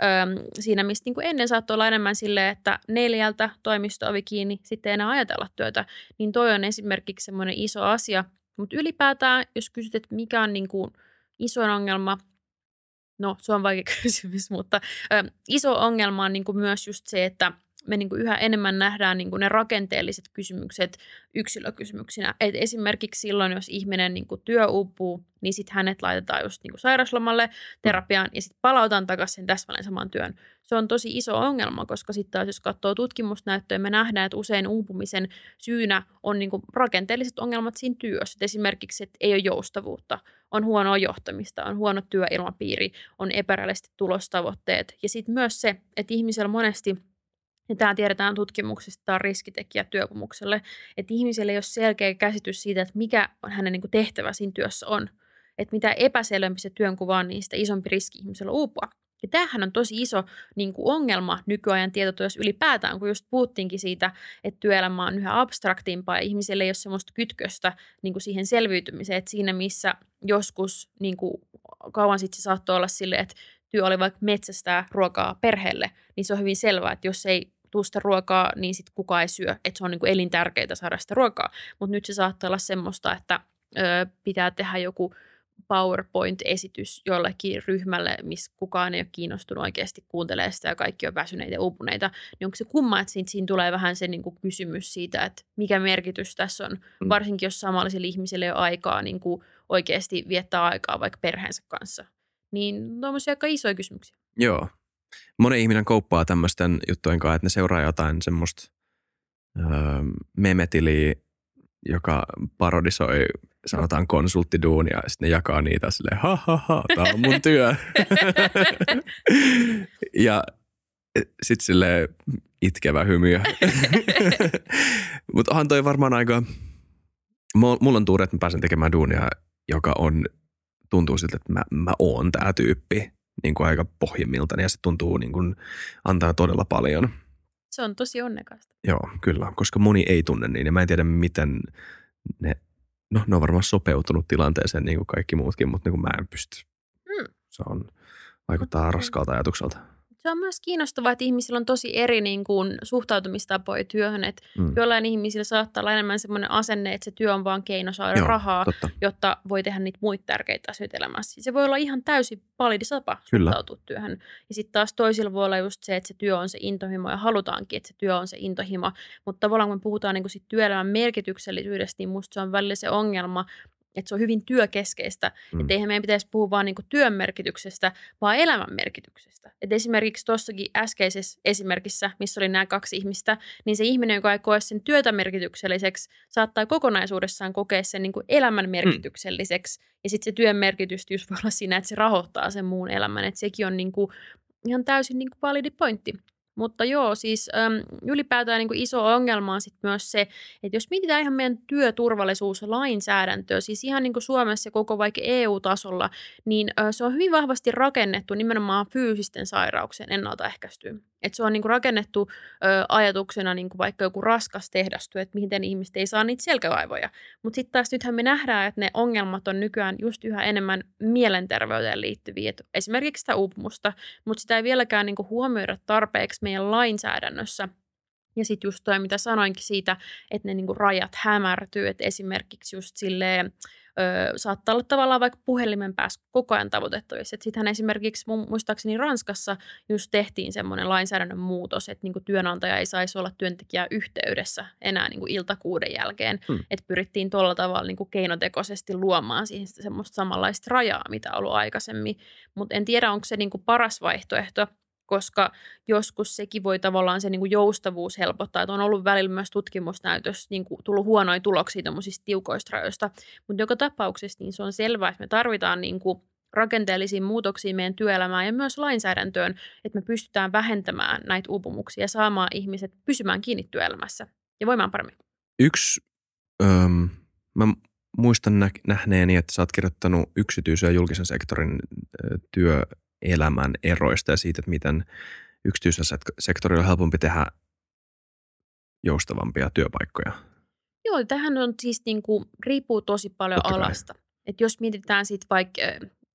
Öm, siinä, mistä niin kuin ennen saattoi olla enemmän silleen, että neljältä toimisto-ovi kiinni, sitten ei enää ajatella työtä. Niin toi on esimerkiksi semmoinen iso asia. Mutta ylipäätään, jos kysyt, että mikä on niin kuin isoin ongelma, no se on vaikea kysymys, mutta ö, iso ongelma on niin kuin myös just se, että me niin kuin yhä enemmän nähdään niin kuin ne rakenteelliset kysymykset yksilökysymyksinä. Et esimerkiksi silloin, jos ihminen niin kuin työ uupuu, niin sitten hänet laitetaan just niin kuin sairauslomalle terapiaan ja sitten palautan takaisin täsmälleen saman työn. Se on tosi iso ongelma, koska sitten taas jos katsoo tutkimusnäyttöä, me nähdään, että usein uupumisen syynä on niin kuin rakenteelliset ongelmat siinä työssä. Et esimerkiksi, että ei ole joustavuutta, on huonoa johtamista, on huono työilmapiiri, on epärealistiset tulostavoitteet. Ja sitten myös se, että ihmisellä monesti – ja tämä tiedetään tutkimuksista, tämä on riskitekijä työkomukselle, että ihmiselle ei ole selkeä käsitys siitä, että mikä on hänen niin kuin tehtävä siinä työssä on. Että mitä epäselvempi se työnkuva on, niin sitä isompi riski ihmisellä uupua. Ja tämähän on tosi iso niin kuin ongelma nykyajan tietotyössä ylipäätään, kun just puhuttiinkin siitä, että työelämä on yhä abstraktimpaa ja ihmiselle ei ole semmoista kytköstä niin kuin siihen selviytymiseen, että siinä missä joskus niin kuin kauan sitten se saattoi olla sille, että työ oli vaikka metsästää ruokaa perheelle, niin se on hyvin selvää, että jos ei tuu sitä ruokaa, niin sitten kukaan ei syö. Että se on niin kuin elintärkeää saada sitä ruokaa. Mutta nyt se saattaa olla semmoista, että ö, pitää tehdä joku PowerPoint-esitys jollekin ryhmälle, missä kukaan ei ole kiinnostunut oikeasti kuuntelemaan sitä ja kaikki on väsyneitä ja uupuneita, niin onko se kumma, että siinä, siinä tulee vähän se niin kuin kysymys siitä, että mikä merkitys tässä on, Mm. varsinkin jos samallisille ihmisille ei ole aikaa niin kuin oikeasti viettää aikaa vaikka perheensä kanssa. Niin tuommoisia aika isoja kysymyksiä. Joo. Moni ihminen kauppaa tämmöisten juttujen kanssa, että ne seuraa jotain semmoista öö, memetiliä, joka parodisoi sanotaan konsulttiduunia ja sitten ne jakaa niitä silleen, ha ha ha, tää on mun työ. ja sitten sille itkevä hymy. Mutta onhan toi varmaan aika, mulla on tuuri, että mä pääsen tekemään duunia, joka on, tuntuu siltä, että mä, mä oon tää tyyppi. niin kuin aika pohjimmilta ja se tuntuu niin kuin antaa todella paljon. Se on tosi onnekasta. Joo, kyllä, koska moni ei tunne niin ja mä en tiedä miten ne, no ne on varmaan sopeutunut tilanteeseen niin kuin kaikki muutkin, mutta niin kuin mä en pysty. Hmm. Se on, vaikuttaa raskaalta ajatukselta. Se on myös kiinnostavaa, että ihmisillä on tosi eri niin kuin, suhtautumistapoja työhön. Että mm. Jollain ihmisillä saattaa olla enemmän sellainen asenne, että se työ on vaan keino saada Joo, rahaa, totta. jotta voi tehdä niitä muita tärkeitä asioita elämässä. Se voi olla ihan täysin validi tapa Kyllä. suhtautua työhön. Ja sitten taas toisilla voi olla just se, että se työ on se intohimo ja halutaankin, että se työ on se intohimo. Mutta tavallaan kun me puhutaan niin kuin sit työelämän merkityksellisyydestä, niin musta se on välillä se ongelma, että se on hyvin työkeskeistä. Mm. Että eihän meidän pitäisi puhua vain niin työn merkityksestä, vaan elämän merkityksestä. Et esimerkiksi tuossakin äskeisessä esimerkissä, missä oli nämä kaksi ihmistä, niin se ihminen, joka ei koe sen työtä merkitykselliseksi, saattaa kokonaisuudessaan kokea sen niin elämän mm. merkitykselliseksi. Mm. Ja sitten se työn merkitys just voi olla siinä, että se rahoittaa sen muun elämän. Että sekin on niin kuin ihan täysin niin kuin validi pointti. Mutta joo, siis äm, ylipäätään niin kuin iso ongelma on sit myös se, että jos mietitään ihan meidän työturvallisuuslainsäädäntöä, siis ihan niin kuin Suomessa ja koko vaikka EU-tasolla, niin äh, se on hyvin vahvasti rakennettu nimenomaan fyysisten sairauksien ennaltaehkäistyyn. Et se on niinku rakennettu ö, ajatuksena niinku vaikka joku raskas tehdastyö, että miten ihmiset ei saa niitä selkävaivoja. Mutta sitten taas nythän me nähdään, että ne ongelmat on nykyään just yhä enemmän mielenterveyteen liittyviä. Et esimerkiksi sitä uupumusta, mutta sitä ei vieläkään niinku huomioida tarpeeksi meidän lainsäädännössä. Ja sitten just toi, mitä sanoinkin siitä, että ne niinku rajat hämärtyy, että esimerkiksi just silleen, ö, saattaa olla tavallaan vaikka puhelimen päässä koko ajan tavoitettavissa. Sittenhän esimerkiksi muistaakseni Ranskassa just tehtiin semmoinen lainsäädännön muutos, että niin työnantaja ei saisi olla työntekijä yhteydessä enää niin iltakuuden jälkeen. Hmm. Että pyrittiin tuolla tavalla niin keinotekoisesti luomaan siihen semmoista samanlaista rajaa, mitä on ollut aikaisemmin. Mutta en tiedä, onko se niin paras vaihtoehto – koska joskus sekin voi tavallaan se niin kuin joustavuus helpottaa. Että on ollut välillä myös tutkimusnäytössä niin kuin tullut huonoja tuloksia tämmöisistä tiukoista rajoista. Mutta joka tapauksessa niin se on selvää, että me tarvitaan niin kuin rakenteellisiin muutoksiin meidän työelämään ja myös lainsäädäntöön, että me pystytään vähentämään näitä uupumuksia ja saamaan ihmiset pysymään kiinni työelämässä ja voimaan paremmin. Yksi, öm, mä muistan nä- nähneeni, että sä oot kirjoittanut yksityisen ja julkisen sektorin työ elämän eroista ja siitä, että miten yksityisellä sektorilla on helpompi tehdä joustavampia työpaikkoja. Joo, tähän on siis niin kuin, riippuu tosi paljon Totta alasta. Et jos mietitään sitten vaikka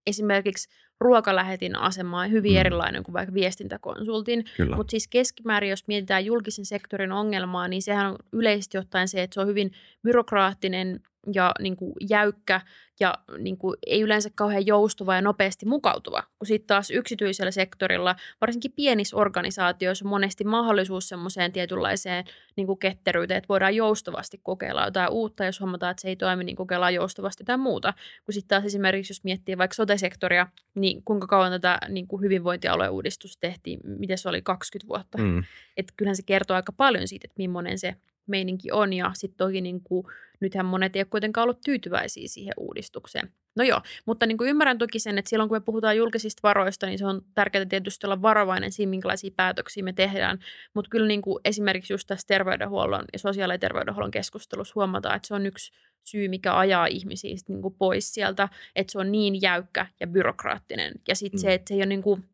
esimerkiksi ruokalähetin asema on hyvin mm. erilainen kuin vaikka viestintäkonsultin. Mutta siis keskimäärin, jos mietitään julkisen sektorin ongelmaa, niin sehän on yleisesti ottaen se, että se on hyvin byrokraattinen ja niin kuin jäykkä ja niin kuin ei yleensä kauhean joustava ja nopeasti mukautuva. Kun sitten taas yksityisellä sektorilla, varsinkin pienissä organisaatioissa on monesti mahdollisuus semmoiseen tietynlaiseen niin kuin ketteryyteen, että voidaan joustavasti kokeilla jotain uutta, jos huomataan, että se ei toimi, niin kokeillaan joustavasti jotain muuta. Kun sitten taas esimerkiksi, jos miettii vaikka sote-sektoria, niin kuinka kauan tätä niin kuin hyvinvointialueen uudistus tehtiin, miten se oli 20 vuotta. Mm. Että kyllähän se kertoo aika paljon siitä, että millainen se meininki on. Ja sitten toki niin kuin, nythän monet ei ole kuitenkaan ollut tyytyväisiä siihen uudistukseen. No joo, mutta niin kuin ymmärrän toki sen, että silloin kun me puhutaan julkisista varoista, niin se on tärkeää tietysti olla varovainen siinä, minkälaisia päätöksiä me tehdään. Mutta kyllä niin kuin esimerkiksi just tässä terveydenhuollon ja sosiaali- ja terveydenhuollon keskustelussa huomataan, että se on yksi syy, mikä ajaa ihmisiä niin kuin pois sieltä, että se on niin jäykkä ja byrokraattinen. Ja sitten mm. se, että se ei ole niin kuin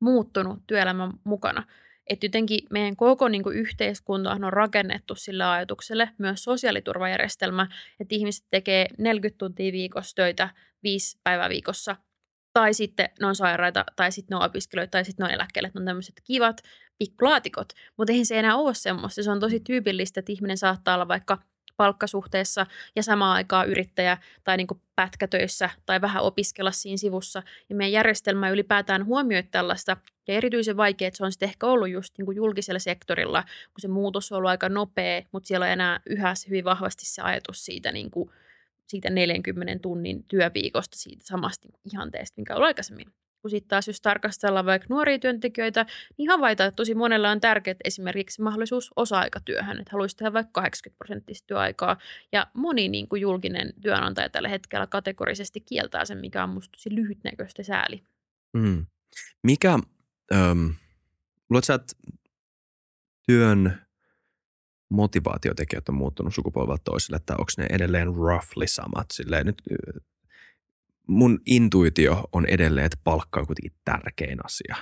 muuttunut työelämän mukana. Että jotenkin meidän koko niin kuin yhteiskunta on rakennettu sillä ajatukselle, myös sosiaaliturvajärjestelmä, että ihmiset tekee 40 tuntia viikossa töitä viisi päivää viikossa, tai sitten ne on sairaita, tai sitten ne on opiskelijoita, tai sitten ne on eläkkeelle, ne on tämmöiset kivat pikkulaatikot. Mutta eihän se enää ole semmoista. Se on tosi tyypillistä, että ihminen saattaa olla vaikka palkkasuhteessa ja samaan aikaan yrittäjä tai niin pätkätöissä tai vähän opiskella siinä sivussa. Ja meidän järjestelmä ylipäätään huomioi tällaista ja erityisen vaikea, että se on sitten ehkä ollut just niin julkisella sektorilla, kun se muutos on ollut aika nopea, mutta siellä on enää yhä hyvin vahvasti se ajatus siitä, niin kuin, siitä 40 tunnin työviikosta, siitä samasta ihanteesta, minkä on aikaisemmin. Kun sitten taas jos tarkastellaan vaikka nuoria työntekijöitä, niin havaitaan, että tosi monella on tärkeää esimerkiksi mahdollisuus osa-aikatyöhön, että haluaisi tehdä vaikka 80 prosenttista työaikaa. Ja moni niin kuin julkinen työnantaja tällä hetkellä kategorisesti kieltää sen, mikä on musta tosi lyhytnäköistä sääli. Mm. Mikä, ähm, luuletko sä, että työn motivaatiotekijät on muuttunut sukupolvelta toiselle, että onko ne edelleen roughly samat? Silleen nyt mun intuitio on edelleen, että palkka on kuitenkin tärkein asia.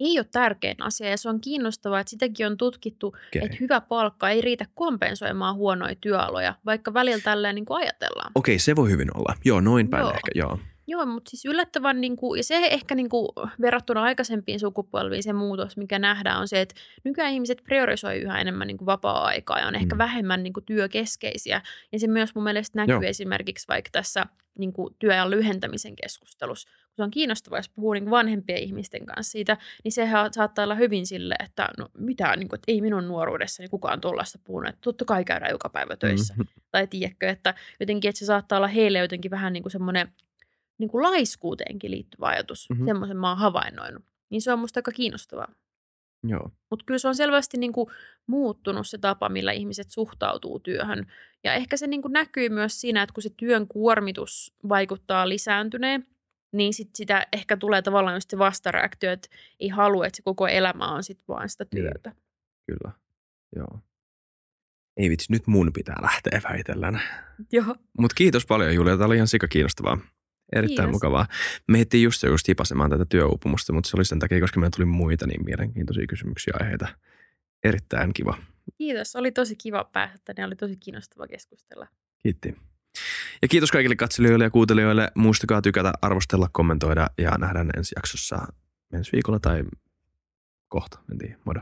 Ei ole tärkein asia ja se on kiinnostavaa, että sitäkin on tutkittu, okay. että hyvä palkka ei riitä kompensoimaan huonoja työaloja, vaikka välillä tälleen niin kuin ajatellaan. Okei, okay, se voi hyvin olla. Joo, noin päin Joo. ehkä, joo. Joo, mutta siis yllättävän, niin kuin, ja se ehkä niin kuin, verrattuna aikaisempiin sukupolviin se muutos, mikä nähdään, on se, että nykyään ihmiset priorisoi yhä enemmän niin kuin vapaa-aikaa ja on ehkä Mm. vähemmän niin kuin, työkeskeisiä. Ja se myös mun mielestä näkyy Joo. esimerkiksi vaikka tässä niin kuin, työajan lyhentämisen keskustelussa. Kun se on kiinnostavaa, jos puhuu niin kuin vanhempien ihmisten kanssa siitä, niin sehän saattaa olla hyvin sille, että no mitä, niin kuin, että ei minun nuoruudessani kukaan tuollaista puhunut, että totta kai käydään joka päivä töissä. Mhm. Tai tiedätkö, että jotenkin, että se saattaa olla heille jotenkin vähän niin kuin semmoinen niin kuin laiskuuteenkin liittyvä ajatus. Mhm. Mm-hmm. Semmoisen mä oon havainnoinut. Niin se on musta aika kiinnostavaa. Joo. Mutta kyllä se on selvästi niin kuin muuttunut se tapa, millä ihmiset suhtautuu työhön. Ja ehkä se niin kuin näkyy myös siinä, että kun se työn kuormitus vaikuttaa lisääntyneen, niin sit sitä ehkä tulee tavallaan just se vastareaktio, että ei halua, että se koko elämä on sit vaan sitä Niin. työtä. Kyllä, joo. Ei vitsi, nyt mun pitää lähteä väitellään. Joo. Mutta kiitos paljon Julia, tämä oli ihan sika kiinnostavaa. Erittäin Kiitos. mukavaa. Me ehtiin just se just hipasemaan tätä työuupumusta, mutta se oli sen takia, koska meillä tuli muita niin mielenkiintoisia kysymyksiä ja aiheita. Erittäin kiva. Kiitos. Oli tosi kiva päästä tänne. Oli tosi kiinnostava keskustella. Kiitti. Ja kiitos kaikille katselijoille ja kuuntelijoille. Muistakaa tykätä, arvostella, kommentoida ja nähdään ensi jaksossa ensi viikolla tai kohta. En tiedä. Moro.